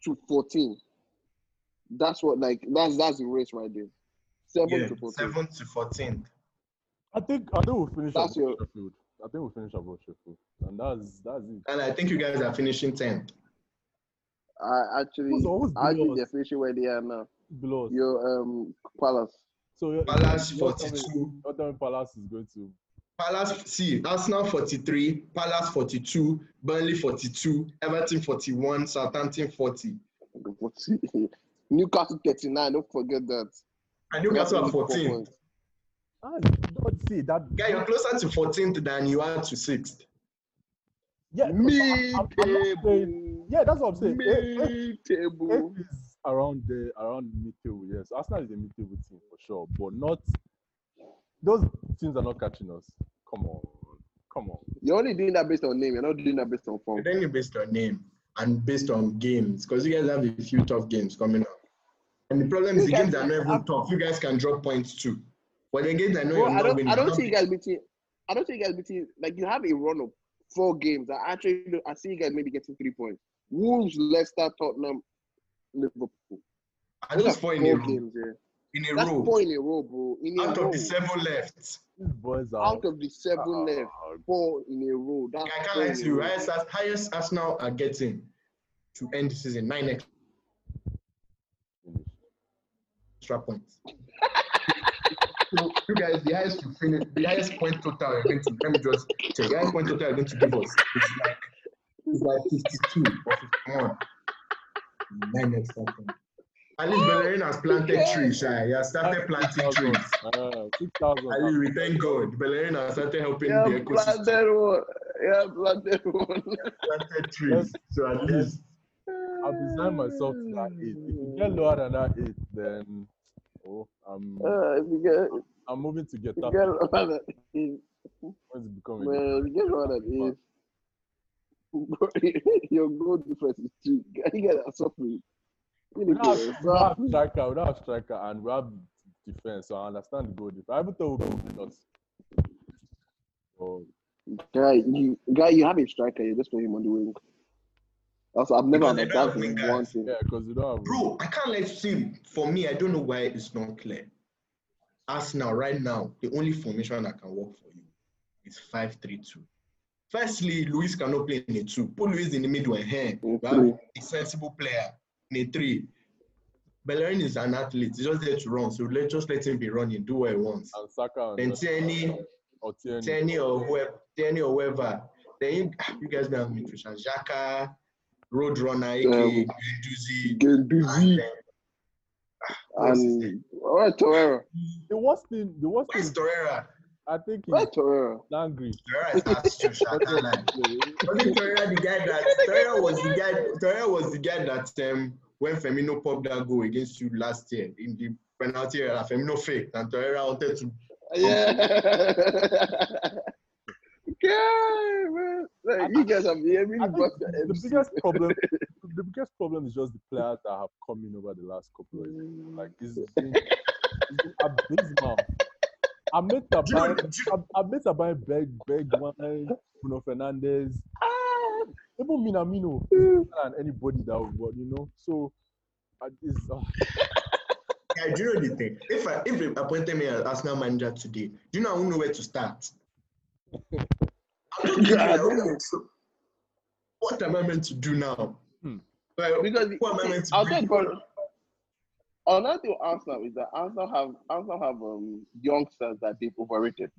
to fourteen. That's what like that's that's the race right there. Seven Yeah, to fourteen. 7th to 14th. I think I think we'll finish That's above your- Sheffield. I think we'll finish above Sheffield, and that's that's it. And I think you guys are finishing 10th. I actually, Who's- who's I below think us? they're finishing where they are now. Below. Your um Palace. So you're- Palace you're telling me- 42. you're telling me Palace is going to. Palace, see, Arsenal 43, Palace 42, Burnley 42, Everton 41, Southampton 40. [laughs] Newcastle 39, don't forget that. And Newcastle are Newcastle 14th. Ah, don't see that. Guy, you're closer to 14th than you are to 6th. Yeah, I'm- I'm- I'm saying- Mid-table. yeah, that's what I'm saying. Eight- eight- Mid-table. eight is around the around mid table. Yes, Arsenal is a mid table team for sure, but not those teams are not catching us. Come on, come on. You're only doing that based on name. You're not doing that based on form. But then you based on name and based on games, because you guys have a few tough games coming up. And the problem is the games are not even I'm- tough. You guys can drop points too. But the games I know Bro, you're I not don't. I don't you're see you guys beating. I don't see you guys beating. Like you have a run of four games. I actually, I see you guys maybe getting three points. Wolves, Leicester, Tottenham, Liverpool. I Those just four in a row. games. Yeah, In a that's row. four in a row, bro. In a Out row. of the seven left. These boys are Out of the seven Ah, left, four in a row. That's I can't four lie in to you. Highest, highest Arsenal are getting to end the season nine extra points. [laughs] so you guys, the highest you finish, the highest point total you're going to let me just check. The highest point total you're going to give us is like it's like 52 or 51. Nine extra points. At least Bellerin has planted trees, Shy. He has started planting trees. Uh, six thousand. At we thank God. Bellerin has started helping Yeah, the ecosystem. planted one. Yeah, planted one. planted trees. So at least I've designed myself to that eight. If you get lower than that eight, then oh, I'm Uh, if you get, I'm moving to get if that. you get lower than eight, Once it become well, if you get lower than eight, bro, your goal difference is two. You guys are suffering. You we need don't to have, we don't have suffer. striker, we don't have striker, and we have defense. So I understand the goal difference. I even thought we could beat us. Oh, Guy, you guy, you have a striker. You just put him on the wing. Also, I've never Because they don't understood one thing. yeah, because we don't have. Bro, I can't let you see. For me, I don't know why it's not clear. Arsenal, right now, the only formation that can work for you is 5 3 2. Firstly, Luiz cannot play in a 2. Put Luiz in the middle and here. In We a sensible player in a 3. Bellerin is an athlete. He's just there to run. So let just let him be running, do what he wants. And Saka Then and Tierney, or Tierney. Tierney or whoever, Tierney or whoever. Then you, ah, you guys know me, have midfield. Xhaka, Roadrunner, aka Um, Guendouzi, Genduzi and then ah, what's his and all right, Torreira. Mm. The worst thing, the worst Where's thing, Torreira? I think Where he's Torreira? angry. Torreira starts to shaka like. Torreira the guy that Torreira was the guy Torreira was the guy that um when Firmino popped that goal against you last year in the penalty area, Firmino faked and Torreira wanted to Yeah. [laughs] yeah, man. Like, you guys have yeah, really I think the the biggest problem, the biggest problem is just the players that have come in over the last couple of years. Like it's been, it's been abysmal. I met Do you know- Tabai, I, I met Tabai beg, beg wine, Bruno Fernandes, even Minamino, [laughs] and anybody that would, you know, so uh, it's, uh, [laughs] Yeah, do you know the thing? If I if they appointed me as Arsenal manager today, do you know I won't know where to start? [laughs] Just Yeah, I don't know. so what am I meant to do now? Hmm. Like, Because who am I meant to I'll bring tell you, on? but another thing with Arsenal is that Arsenal have Arsenal have um, youngsters that they've overrated.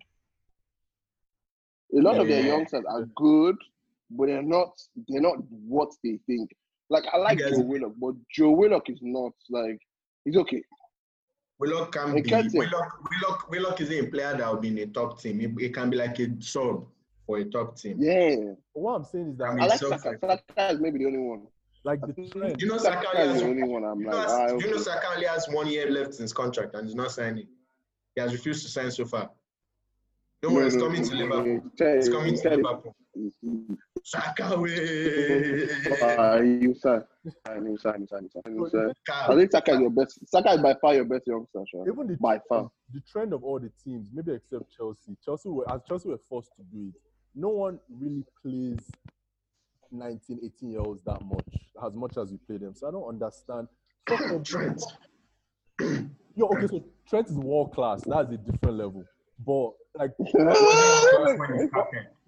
A lot of their Yeah. youngsters are good, but they're not they're not what they think. Like I like guys- Joe Willock, but Joe Willock is not like he's okay. Willock can Hey, be Captain. Willock, Willock, Willock is a player that will be in a top team. It, it can be like a sub for a top team. Yeah, what I'm saying is that I I like so- Saka. Saka is maybe the only one. Like the think trend. You know, Saka Saka only is has, the only one. I'm you like, know, ah, you know, okay. Has one year left in his contract and he's not signing. He has refused to sign so far. Don't worry, it's No, no, coming to no, no, Liverpool. tell It's coming to Liverpool. Saka [laughs] way. Uh, you sign. Sign, you sign, you sign, you sign. I Saka. think Saka is your best. Saka is by far your best youngster. Sha. Even the By far. the trend of all the teams, maybe except Chelsea. Chelsea were as Chelsea were forced to do it. No one really plays 19, 18 year olds that much, as much as we play them. So I don't understand. Fuck [coughs] them. Trent. [coughs] Yo, okay, so Trent is world class. That's a different level. But like, [coughs]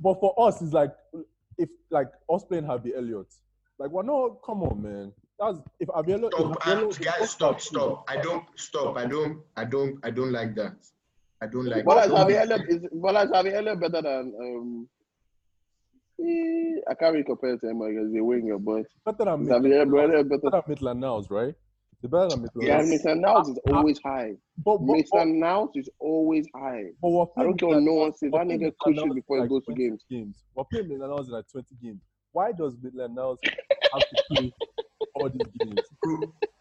but for us, it's like if like us playing Harvey Elliott. Like, well, no, come on, man. That's if Harvey Elliott. if Stop, Harvey uh, Elliott- guys, stop, stop. I don't stop. I don't, I don't, I don't like that. I don't like But that. as Harvey Elliott is, but as Elliott better than um. Eh, I can't really compare to him because he's a winger, but Better than Harvey Elliott Maitland- better. better than Maitland Niles, right? They're better than Maitland Yeah, Niles. Mason Niles is always high. But, but, but, Mason Niles is always high. but we're I don't care what Maitland no one Niles- says. we're That playing nigga Maitland cushion Niles before in he goes to 20 games. games. We're playing Maitland Niles in like 20 games. Why does Maitland Niles have to play all these games?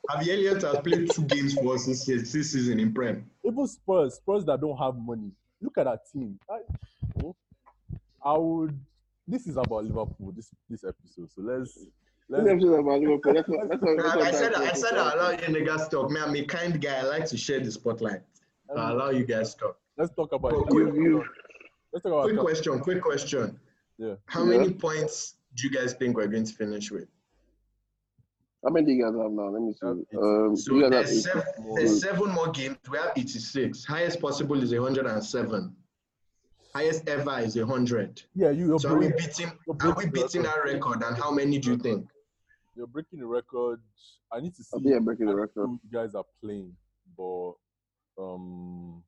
Harvey Elliott has played two games for us this, year, this season in Prem. Even Spurs, Spurs that don't have money. Look at that team. I, I would. This is about Liverpool. This this episode. So let's let's. Let's talk about Liverpool. Let's not- let's not- let's I, said, I said. I allow you niggas talk. Man, I'm a kind guy. I like to share the spotlight. So I allow you guys talk. Let's talk about. Quick, You- you- Let's talk about. quick question. Quick question. Yeah. How Yeah. many points do you guys think we're going to finish with? How many do you guys have now? Let me see. Um, So you guys there's 80. seven, there's seven more games. We have 86. Highest possible is 107. Highest ever is a 100. Yeah, you. You're, So are we beating? you're we beating that record? And how many do you think? you're breaking the record. I need to see. I think I'm breaking the record. You guys are playing, but um,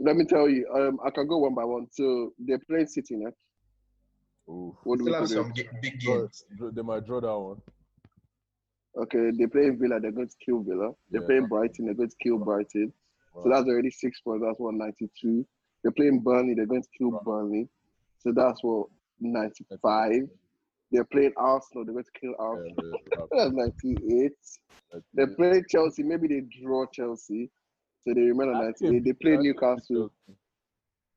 Let me tell you. Um, I can go one by one. So they're playing City next. oof. What do we Still have some ga- big games. draw- they might draw that one. Okay, they're playing Villa. They're going to kill Villa. They're Yeah. playing Brighton. They're going to kill Brighton. So that's already six points. That's 192. They're playing Burnley. They're going to kill Right. Burnley. So that's what 95. They're playing Arsenal. They're going to kill Arsenal. they- they- [laughs] That's 98. They're playing Chelsea. Maybe they draw Chelsea. So they remain on 98. They play I think Newcastle.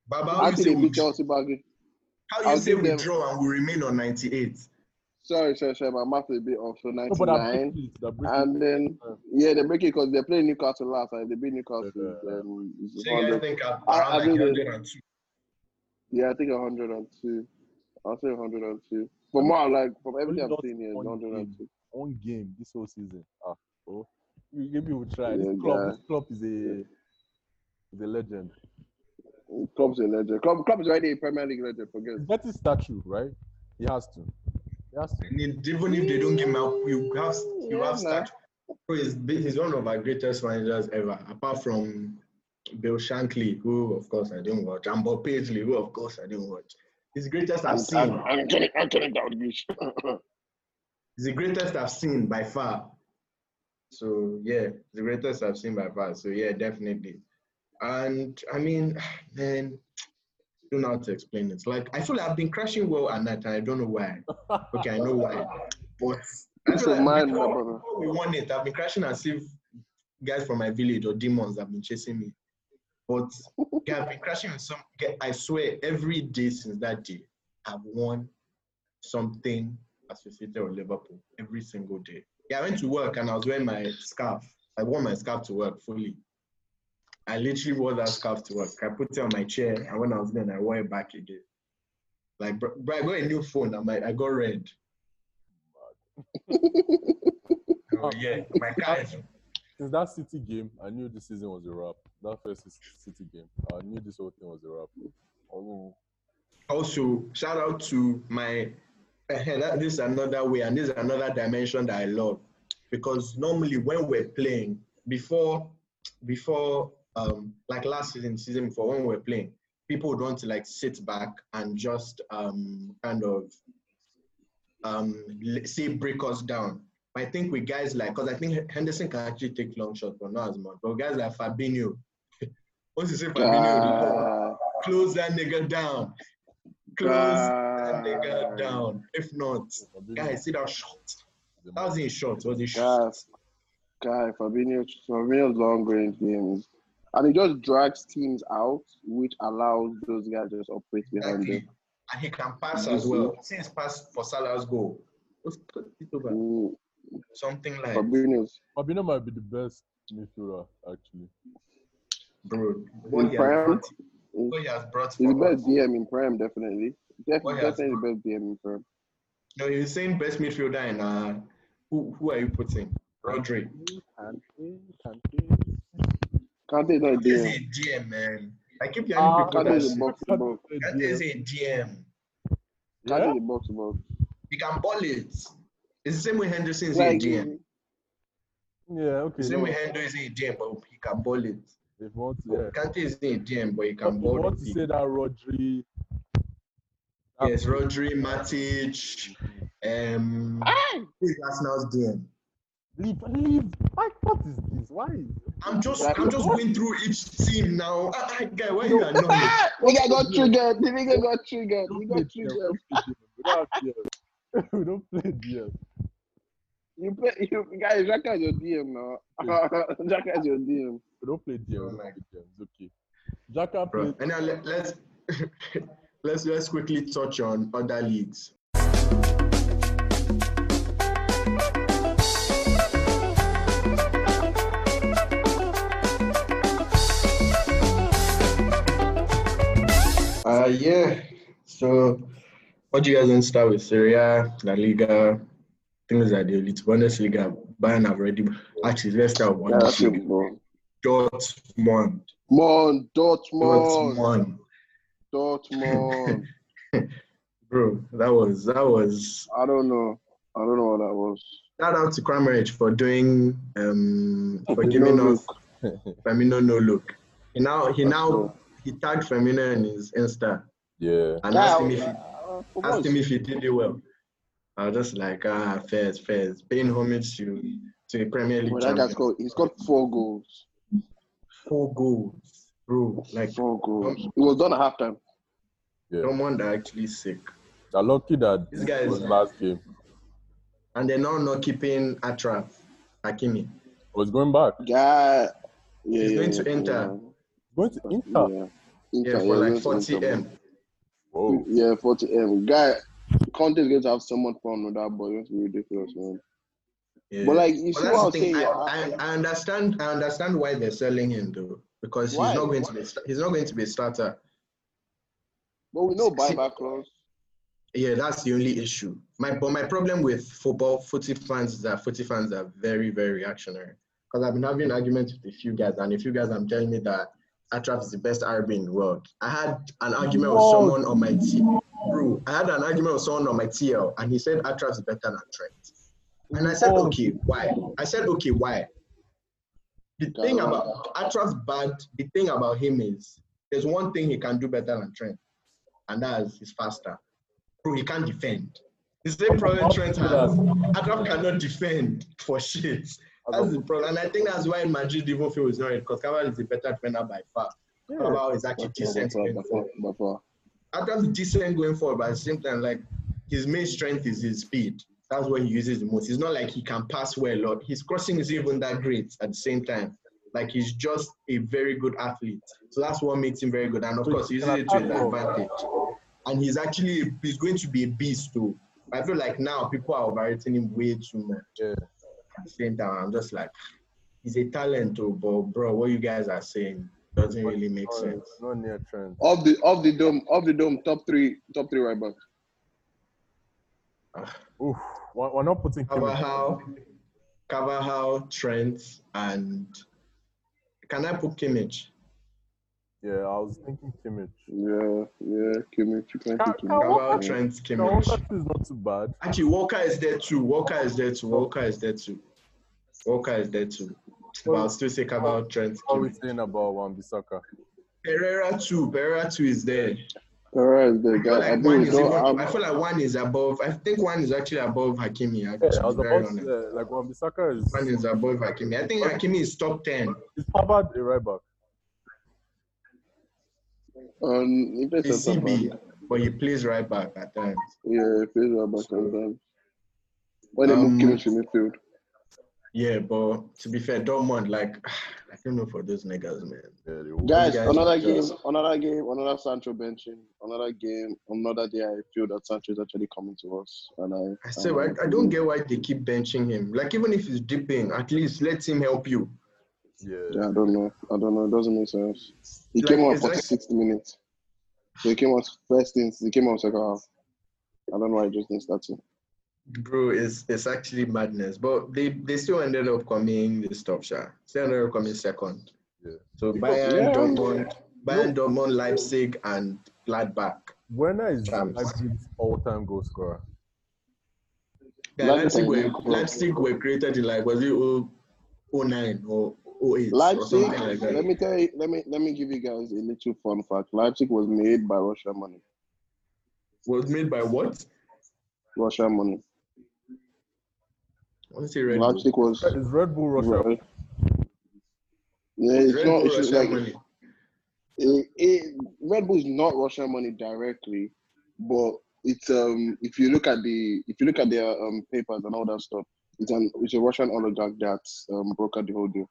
Baba, I how you think say they we, beat Chelsea back. in- how I'll you say we them- draw and we remain on 98? Sorry, sorry, sorry. My math is a bit off. So No, but they're 99. breaking it. They're breaking And then, Uh. yeah, they're breaking because they're playing Newcastle last time. They beat Newcastle. Yeah. Um, it's So you guys 100. think I'm I- around I like 102? Yeah, I think 102. I'll say 102. From what I like, from everything I've seen here, it's one 102. one game this whole season. Ah, oh, you maybe we'll try. Yeah, this club, guy. this club is a is a legend. Klopp's a legend. Klopp, Klopp is already a Premier League legend. Forget. He's statue, right? He has to. He has to. I mean, even if they don't give him up, you have you Yeah, have man. start. He's, he's one of our greatest managers ever, apart from Bill Shankly, who of course I didn't watch, and Bob Paisley, who of course I didn't watch. He's the greatest I've I'm, seen. I'm, I'm kidding. I'm kidding. Dalglish. He's the greatest I've seen by far. So yeah, the greatest I've seen by far. So yeah, definitely. And I mean, [sighs] man, don't know how to explain it. Like I feel like I've been crashing well at night and I don't know why. [laughs] Okay, I know why. But I Peace feel of like mind, my before, brother. before we won it, I've been crashing as if guys from my village or demons have been chasing me. But yeah, I've been crashing with some. I swear, every day since that day, I've won something associated with Liverpool every single day. Yeah, I went to work and I was wearing my scarf. I wore my scarf to work fully. I literally wore that scarf to work. I put it on my chair, and when I was done, I wore it back again. Like, bro, bro, I got a new phone. I'm like, I got red. [laughs] oh, yeah, my car is Since that City game, I knew this season was a wrap. That first City game, I knew this whole thing was a wrap. Oh, also shout out to my eh, this is another way and this is another dimension that i love because normally when we're playing before before um like last season season before when we're playing people would want to like sit back and just um kind of um l- say break us down. I think with guys like because i think henderson can actually take long shots but not as much. But guys like fabinho [laughs] once you say fabinho? Uh, close that nigga down. Close that nigga uh, down. If not, guys, see that shot. That wasn't a shot, it was a shot. guys, guy, Fabinho, Fabinho's long range games. And he just drags teams out, which allows those guys to just operate behind Exactly. them. And he can pass as well. Since pass for Salah's goal. Let's put it over. Mm, Something like, Fabinho's Fabinho might be the best midfielder actually. bro, in what he has brought, what he has brought He's the best DM in Prem, definitely. Def- What he has definitely the best DM in Prem. No, you're saying best midfielder in uh who who are you putting? Rodri. Kante, Kante. Kante not a Kante is DM. a DM, man. I keep hearing Ah, people Kante that is a shit. box to box. Kante is a DM. Kante Yeah? is a box to box. He can ball it. It's the same way Henderson is Like, a DM. Yeah, okay. The same no, way Hendo is a DM, but he can ball it. if you want to, yeah. Kante is a DM, but he If can you ball want to say that Rodri. Yes, Rodri, Matic, um, who is Arsenal's DM? Leave, leave. Why, what is this? Why? Is, I'm just, I'm just going through each team now. Ah, ah, guy, why you annoying? The guy got triggered. The nigga got triggered. We got triggered. we don't play DM. We [laughs] don't play DM. You play, you guys, Jack is your DM now. Xhaka [laughs] is your DM. We don't play DM. Oh we my don't play DM. It's okay. Xhaka Bro, played. and now let, let's [laughs] let's let's quickly touch on other leagues. Uh yeah. So what do you guys want to start with? Syria, La Liga, things like the Elite Bundesliga. Bayern have already actually let's start with that's Bundesliga. Dortmund. Mon, Dortmund. Dortmund. Dortmund. [laughs] Bro, that was that was I don't know. I don't know what that was. shout out to Kramaric for doing um for giving no us Firmino no look. He now he That's now true. He tagged Firmino in his Insta Yeah. and Yeah, asked him if he uh, asked him if he did it well. I was just like ah fairs, fairs, paying homage to to a Premier League Well, that guy's champion. got he's got four goals. Four goals, bro. Like Four goals. It was done at halftime. Yeah. someone that actually sick. They're lucky that This this guy is- was last game. And they're now not keeping Achraf, Hakimi. was going back. Guy. Yeah, He's yeah, going to yeah, Inter. Going to Yeah. Inter. Yeah. Yeah, Inter, for like going to 40 Inter, M. bro. Whoa. Yeah, 40 M. Guy, Conte is going to have so much fun with that boy. It's ridiculous, man. Yeah. But like, you But see what I'm saying? I, I, I understand. I understand why they're selling him though, because he's not going to be. He's not going to be a starter. But we know See- buyback clause. Yeah, that's the only issue. My but my problem with football footy fans is that footy fans are very very reactionary. Because I've been having arguments with a few guys, and a few guys I'm telling me that Achraf is the best RB in the world. I had an argument with someone on my team. Bro, I had an argument with someone on my TL, and he said Achraf is better than Trent. And I said, Whoa. okay, why? I said, okay, why? The thing about Achraf's bad, the thing about him is there's one thing he can do better than Trent, and that is he's faster. Bro, he can't defend. The same problem Trent has. Achraf cannot defend for shit. That's the problem. And I think that's why Madrid even is not it because Cavani is a better defender by far. Yeah. Carvajal is actually decent. far, in by the far, ball. by far. Adam's decent going forward, but at the same time, like his main strength is his speed. That's what he uses the most. It's not like he can pass well lot. His crossing is even that great at the same time. Like he's just a very good athlete. So that's what makes him very good. And of So course, he he uses it to his advantage. And he's actually he's going to be a beast too. I feel like now people are overrating him way too much. Yeah. At the same time, I'm just like, he's a talent too, but bro, what you guys are saying doesn't really make No, sense. No near trend. Off the off the dome, off the dome, top three, top three right back. Ah. Oof. We're, we're not putting Kimmich. Carvajal, Carvajal, Trent, and can I put Kimmich? Yeah, I was thinking Kimmich. Yeah, yeah, Kimmich, you can Ka- pick him. Ka- Carvajal, Yeah. Trent, Kawhi Kimmich. is not too bad. Actually, Walker is there too. Walker is there too. Walker is there too. Walker is there too. But I'll still say about Trent, What are we saying about Wan Bissaka? Pereira too. Pereira too is there. Alright, the I feel guy. I like one is don't even, have. I feel like one is above. I think one is actually above Hakimi. I Yeah, to I was be very about to honest. say, like Wan Bissaka is One is above Hakimi. I think Hakimi is top ten. is Pavard a right back. Um, he plays He's centre CB, back. but he plays right back at times. Yeah, he plays right back sometimes. When they Um, move Kimmich to midfield. Yeah, but to be fair, Dortmund, like, [sighs] I don't know for those niggas, man. Yeah. Guys, guys another are game, just- another game, another Sancho benching, another game, another day. I feel that Sancho is actually coming to us, and I. I say, and I, I don't get why they keep benching him. Like, even if he's dipping, at least let him help you. Yeah. Yeah, I don't know. I don't know. It doesn't make sense. He Like, came on for like- 60 minutes. So he came on first things. He came on second half. I don't know why he just didn't start it. Bro, it's it's actually madness. But they, they still ended up coming this top shot. Still ended up coming second. Yeah. So Because- Bayern, Yeah. Dortmund, Bayern, Dortmund, Leipzig, and Gladbach. Werner is Champs. Leipzig's all-time goal scorer. Yeah, Leipzig Leipzig are were, Leipzig were created in like, was it 0- 09 or 08 Leipzig. like let me tell you. Let me let me give you guys a little fun fact. Leipzig was made by Russian money. Was made by what? Russian money. I want to say Red Bull. Leipzig was. Is Red Bull Russia? Yeah, it's Red not. Bull It's just Russian like money. it, it, Red Bull is not Russian money directly, but it's um if you look at the if you look at their um papers and all that stuff, it's an it's a Russian oligarch that um brokered the whole deal.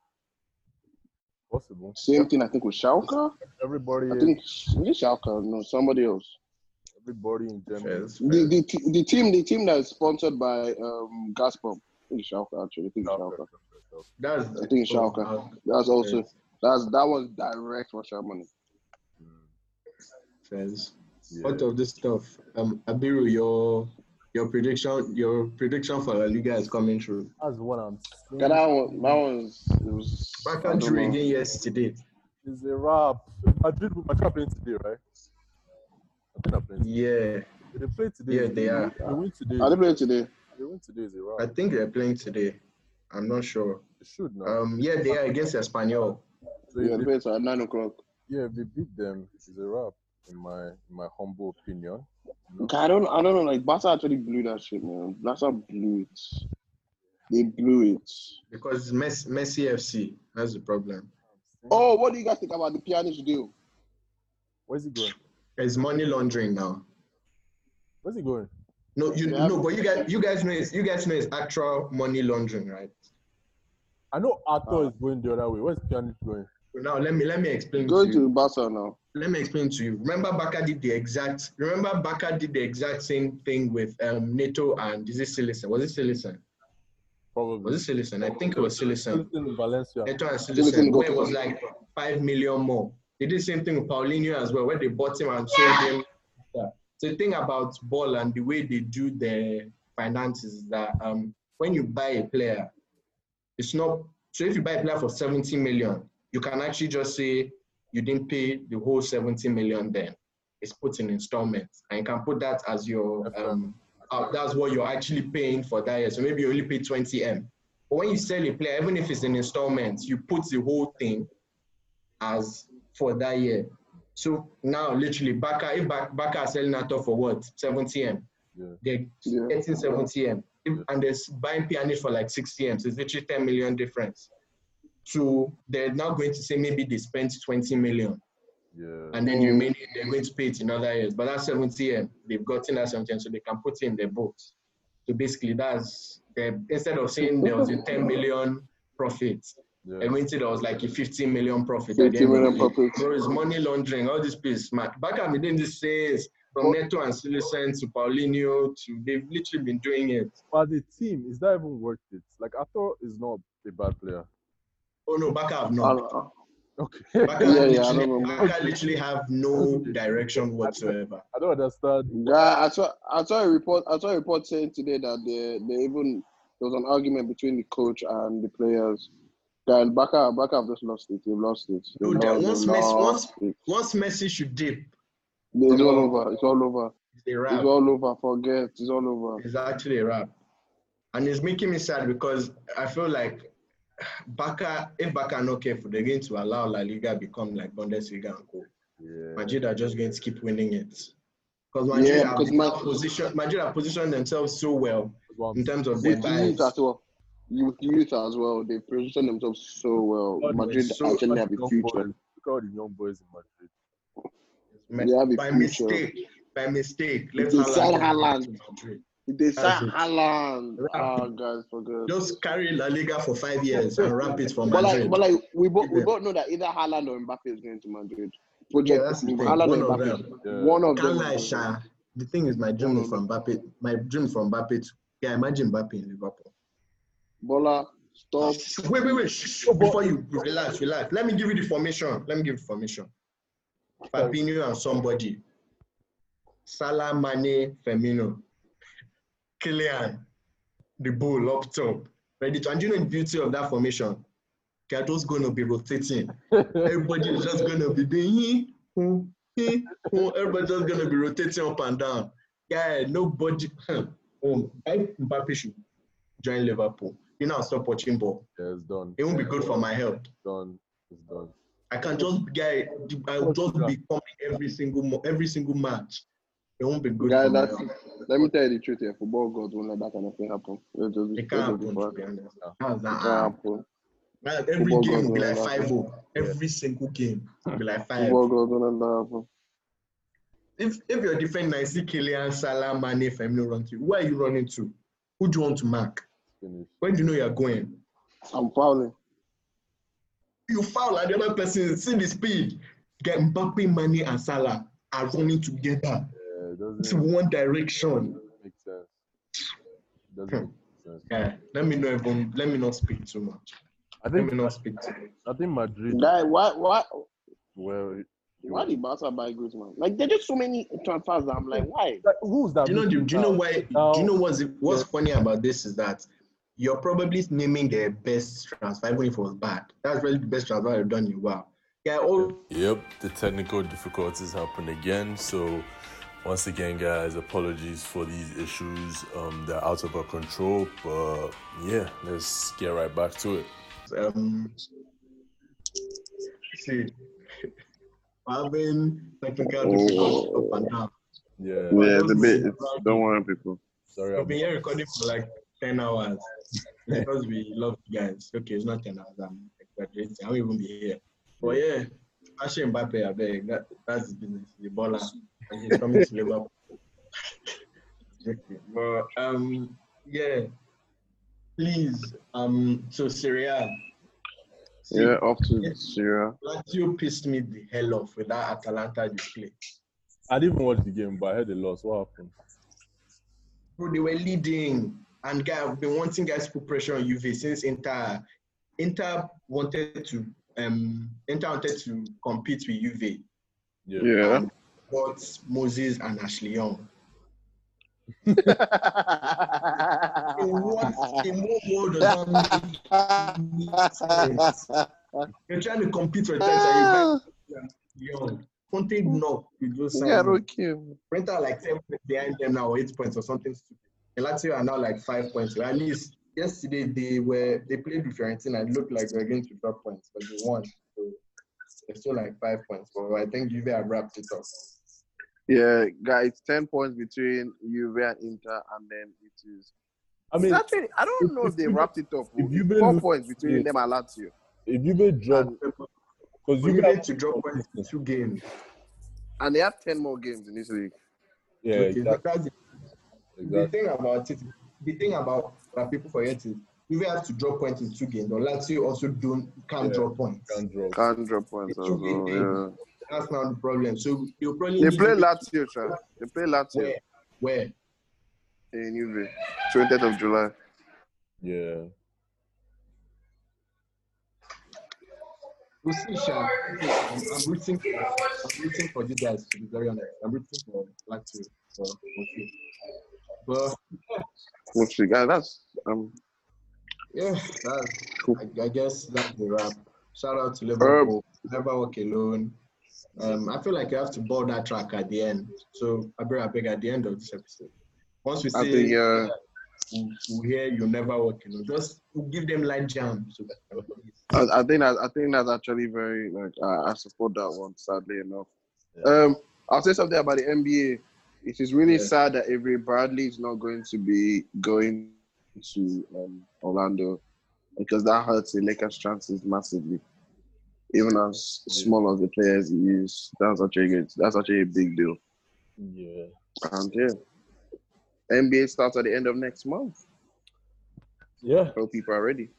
Possible. Same thing I think with Schalke. Everybody, I think is it Schalke? No, somebody else. everybody in Germany. Fairs, The, the the team the team that is sponsored by um Gazprom. I think Schalke actually. I think it's Schalke. That's I think it's Schalke. Oh, That's also Fairs. that's that was direct Russian money. Fairs. Yeah. What of this stuff? Um, Abiru, your your prediction, your prediction for La Liga is coming true. That's what I'm saying. Yeah, that one that was it was I Barca don't drew know. again yesterday. It's a wrap. Madrid, Madrid are playing today, right? Madrid are playing. Yeah, They play today. Yeah, they are. They win today. Are they playing today? They win today is a wrap. I think they're playing today. I'm not sure. They should now. Um, yeah, they are against Espanyol. so Yeah, if they they, play at nine o'clock. yeah, if they beat them, it's a wrap. In my in my humble opinion. You know? I don't I don't know. Like Barca actually blew that shit, man. Barca blew it. They blew it. Because it's Messi, Messi FC. That's the problem. Oh, what do you guys think about the Pjanic deal? Where's he going? It's money laundering now. Where's he going? No, you Yeah. no, but you guys, you guys know it's you guys know it's actual money laundering, right? I know Arthur Uh, is going the other way. Where's Pjanic going? Now let me let me explain Going to you. to Barca now. Let me explain to you. Remember Barca did the exact remember Barca did the exact same thing with um Neto and is it Cillessen? Was it Cillessen? Probably. Was it Cillessen? I think it was Cillessen. Still in Valencia. Neto and Cillessen Cillessen, where it was like five million more. They did the same thing with Paulinho as well, where they bought him and sold him. Yeah. So the thing about ball and the way they do their finances is that um when you buy a player, it's not so if you buy a player for 70 million, you can actually just say you didn't pay the whole 70 million then. It's put in installments. And you can put that as your um uh, that's what you're actually paying for that year. So maybe you only pay 20 M. But when you sell a player, even if it's in installments, you put the whole thing as for that year. So now, literally, Barca, if Barca Barca are selling out for what? 70 M. Yeah. They're Yeah. getting 70 M. If- And they're buying Pjanic for like 60 M. So it's literally 10 million difference. So they're now going to say maybe they spent 20 million. Yeah. and then the remaining they're going to pay it in other years. But that 70 m they've gotten that 70 m so they can put it in their books. So basically, that's they, instead of saying there was a 10 million profit, yeah. they're going to say there was like a 15 million profit. at the 50 end of million the day. profit. Bro, it's money laundering, all this piece. Man. Back at me, then this says from Neto and Cillessen to Paulinho to they've literally been doing it. But the team is that even worth it? Like I thought, is not a bad player. Oh no, Barca have I not. Okay. Barca, [laughs] Yeah, yeah, I literally, don't know. Barca literally have no direction whatsoever. I don't understand. Yeah, I saw I saw a report. I saw a report saying today that they they even there was an argument between the coach and the players. Guys, Barca Barca have just lost it. They've lost it. They've No, lost, once they've Messi- lost it. Once Messi should dip, It's all over. It's all over. it's a It's all over. Forget. It's all over. It's actually a wrap. And it's making me sad because I feel like Barca, if Barca are not careful, they're going to allow La Liga become like Bundesliga and co. Yeah. Madrid are just going to keep winning it. Because Madrid, Yeah, have because now Ma- position, Madrid have positioned themselves so well in terms of their With youth as well. With youth as well, they position themselves so well. God, Madrid so- actually have a future. boys. Look at all the young boys in Madrid. They have a by future. mistake, by mistake, let They sign Haaland Haaland. Madrid. They sign. Haaland. Wrap Ah, it. guys. Just carry La Liga for five years and wrap it for But like, but like, we both we both know that either Haaland or Mbappe is going to Madrid. Yeah, Project that's the thing. Haaland One or of Mbappe. them. Yeah. One of Can't them. lie, Sha. The thing is, my dream is from Mbappe. My dream from Mbappe. To, yeah, imagine Mbappe in Liverpool. Bola, stop. Wait, wait, wait. Shh, shh, Before you relax, relax. Let me give you the formation. Let me give you the formation. Fabinho and somebody. Salah, Mane, Firmino. Kylian. The bull up top. Ready to. And you know the beauty of that formation? They're just going to be rotating. [laughs] Everybody is just going to be doing. "Hmm, hmm, hmm." Everybody's just going to be rotating up and down. Yeah, nobody. um, I Mbappe should join Liverpool. You know, I'll stop watching ball. Yeah, it's done. It won't be good for my health. Done. It's done. I can just get. I'll just be coming every single every single match. It won't be good Guy, for my that's, health. let me tell you the truth here. Football gods won't let that kind of thing happen. It, just, It can't just happen, be to be fine. honest. Yeah. How's It can't happen. Man, every Football game will be like 5 0. Every single game will be like 5 Football gods won't let that happen. If if you're defending, I see Kylian, Salah, Mane, Firmino run to, where are you running to? Who do you want to mark? Finish. Where do you know you're going? I'm fouling. You foul and the other person, see the speed. Get Mbappe, Mane, and Salah are running together. Yeah, it It's one direction. make sense. Doesn't hmm. make sense. Yeah, let me not even let me not speak too much. I Let me not speak too much. I think Madrid. Guy, why, why, Well, why did Barca buy Griezmann? Like, there's just so many transfers that I'm like, why? like, who's that? Do you know? Do, do you know why? Now- Do you know what's what's Yeah. funny about this is that you're probably naming their best transfer, even if it was bad. That's really the best transfer I've done in a while. Yeah, all Yep, the technical difficulties happened again. So, once again, guys, apologies for these issues. Um, they're out of our control, but yeah, let's get right back to it. um, see, having technical difficulties up and down. Yeah. Yeah, it's a bit. It's, don't worry, people. Sorry. I've been here recording for like 10 hours [laughs] because we love you guys. Okay, it's not 10 hours. I'm exaggerating. I won't even be here. But yeah, Ashe Mbappe, I beg. That, that's his business. The baller. And he's coming to Liverpool. Okay, but um, yeah. Please, um, to Serie A. See, Yeah, off to Serie A. Lazio pissed me the hell off with that Atalanta display. I didn't even watch the game, but I heard the loss. What happened? Bro, they were leading, and guy, I've been wanting guys to put pressure on Juve since Inter. Inter wanted to um Inter wanted to compete with Juve. Yeah. Yeah. But Moses and Ashley Young. In what in what world does that make sense? You're trying to compete for times and you guys young. With those Yeah, okay. Inter are like 10 points behind them now, or 8 points or something stupid. And Lazio are now like 5 points. At least yesterday they were they played with Fiorentina and it looked like they were going to drop points, but they won. So they're still like 5 points. But I think Juve have wrapped it up. Yeah, guys, ten points between Juve and Inter, and then it is. I mean, It's actually, I don't know if they wrapped it up. if Juve four points between yeah. them and Lazio. if you may drop, And Because But you you have need to drop points in two games. And they have 10 more games in this league. Yeah, Okay, exactly. that's the, the thing about it. The thing about that people forget is you have to drop points in two games. Or Lazio also don't can't Yeah. drop points. Can't drop. Can't drop points as well, yeah. That's not the problem. So you'll probably They play to- Lazio, Tra. They play Lazio Where? Where? in Juve. 20th of July. Yeah. We'll see, Sha. I'm, I'm rooting for I'm rooting for you guys to be very honest. I'm rooting for Lazio. So we'll see. But Which we got, that's, um, yeah, that's, Cool. I, I guess that's the wrap. Shout out to Liverpool. Never walk alone. Um, I feel like you have to ball that track at the end. So I beg, I beg at the end of this episode. Once we say think, uh, we, hear you never walk alone, just give them light jam. So I, I think that I think that's actually very like I, I support that one. Sadly enough, um, I'll say something about the NBA. It is really Yeah. sad that Avery Bradley is not going to be going to um, Orlando because that hurts the Lakers' chances massively. Even as small as the players he is, that's actually good. That's actually a big deal. Yeah. And yeah, NBA starts at the end of next month. Yeah. Hope people are ready.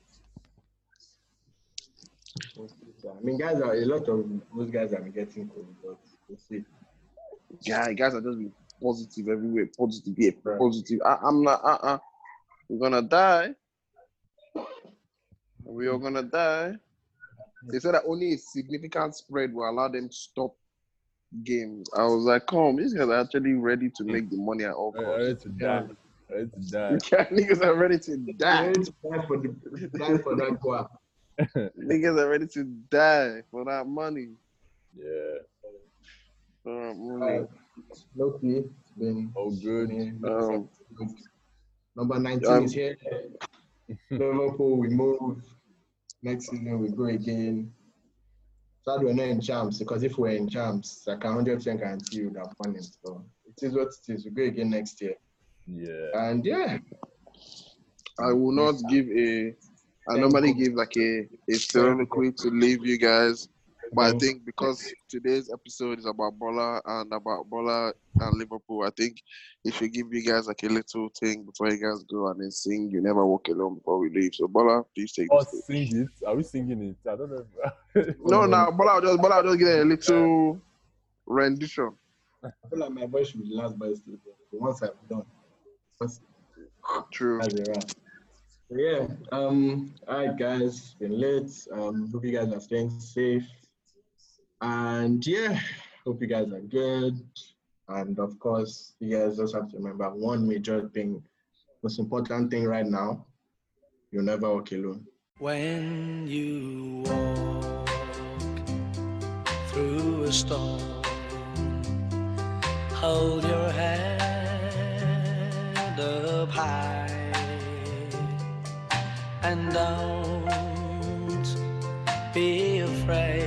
I mean, guys are a lot of those guys are getting cold, but we'll see. Yeah, guys are just being positive everywhere. Positive, yeah, Right. positive. I, I'm not. Uh, uh We're gonna die. We are gonna die. They said that only a significant spread will allow them to stop games. I was like, come, these guys are actually ready to make the money at all I- I ready costs. to die. I Ready to [laughs] die. Yeah, niggas are ready to die. Die for the die for that guap. [laughs] Niggas are ready to die for that money. Yeah. For that money. Loki, it's been Oh, good. been- Um, number 19 um, is here. Liverpool, we move. Next season, we go again. Sad we're not in champs because if we're in champs, I can 100% guarantee you that won it. So it is what it is. We go again next year. Yeah. And yeah, I will not give a. I normally give like a a soliloquy to leave you guys, but I think because today's episode is about Bola and about Bola and Liverpool, I think it should give you guys like a little thing before you guys go and then sing "You Never Walk Alone" before we leave. So Bola, please take Oh, the sing it. Are we singing it? I don't know. [laughs] No, no, Bola, will just Bola, will just get a little rendition. I feel like my voice should be the last voice to once I'm done. Once True. That's a wrap. So yeah, um, all right, guys, it's been late. Um, hope you guys are staying safe. And yeah, hope you guys are good. And of course, you guys just have to remember one major thing, most important thing right now, you'll never walk alone. When you walk through a storm, hold your head up high and don't be afraid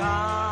on.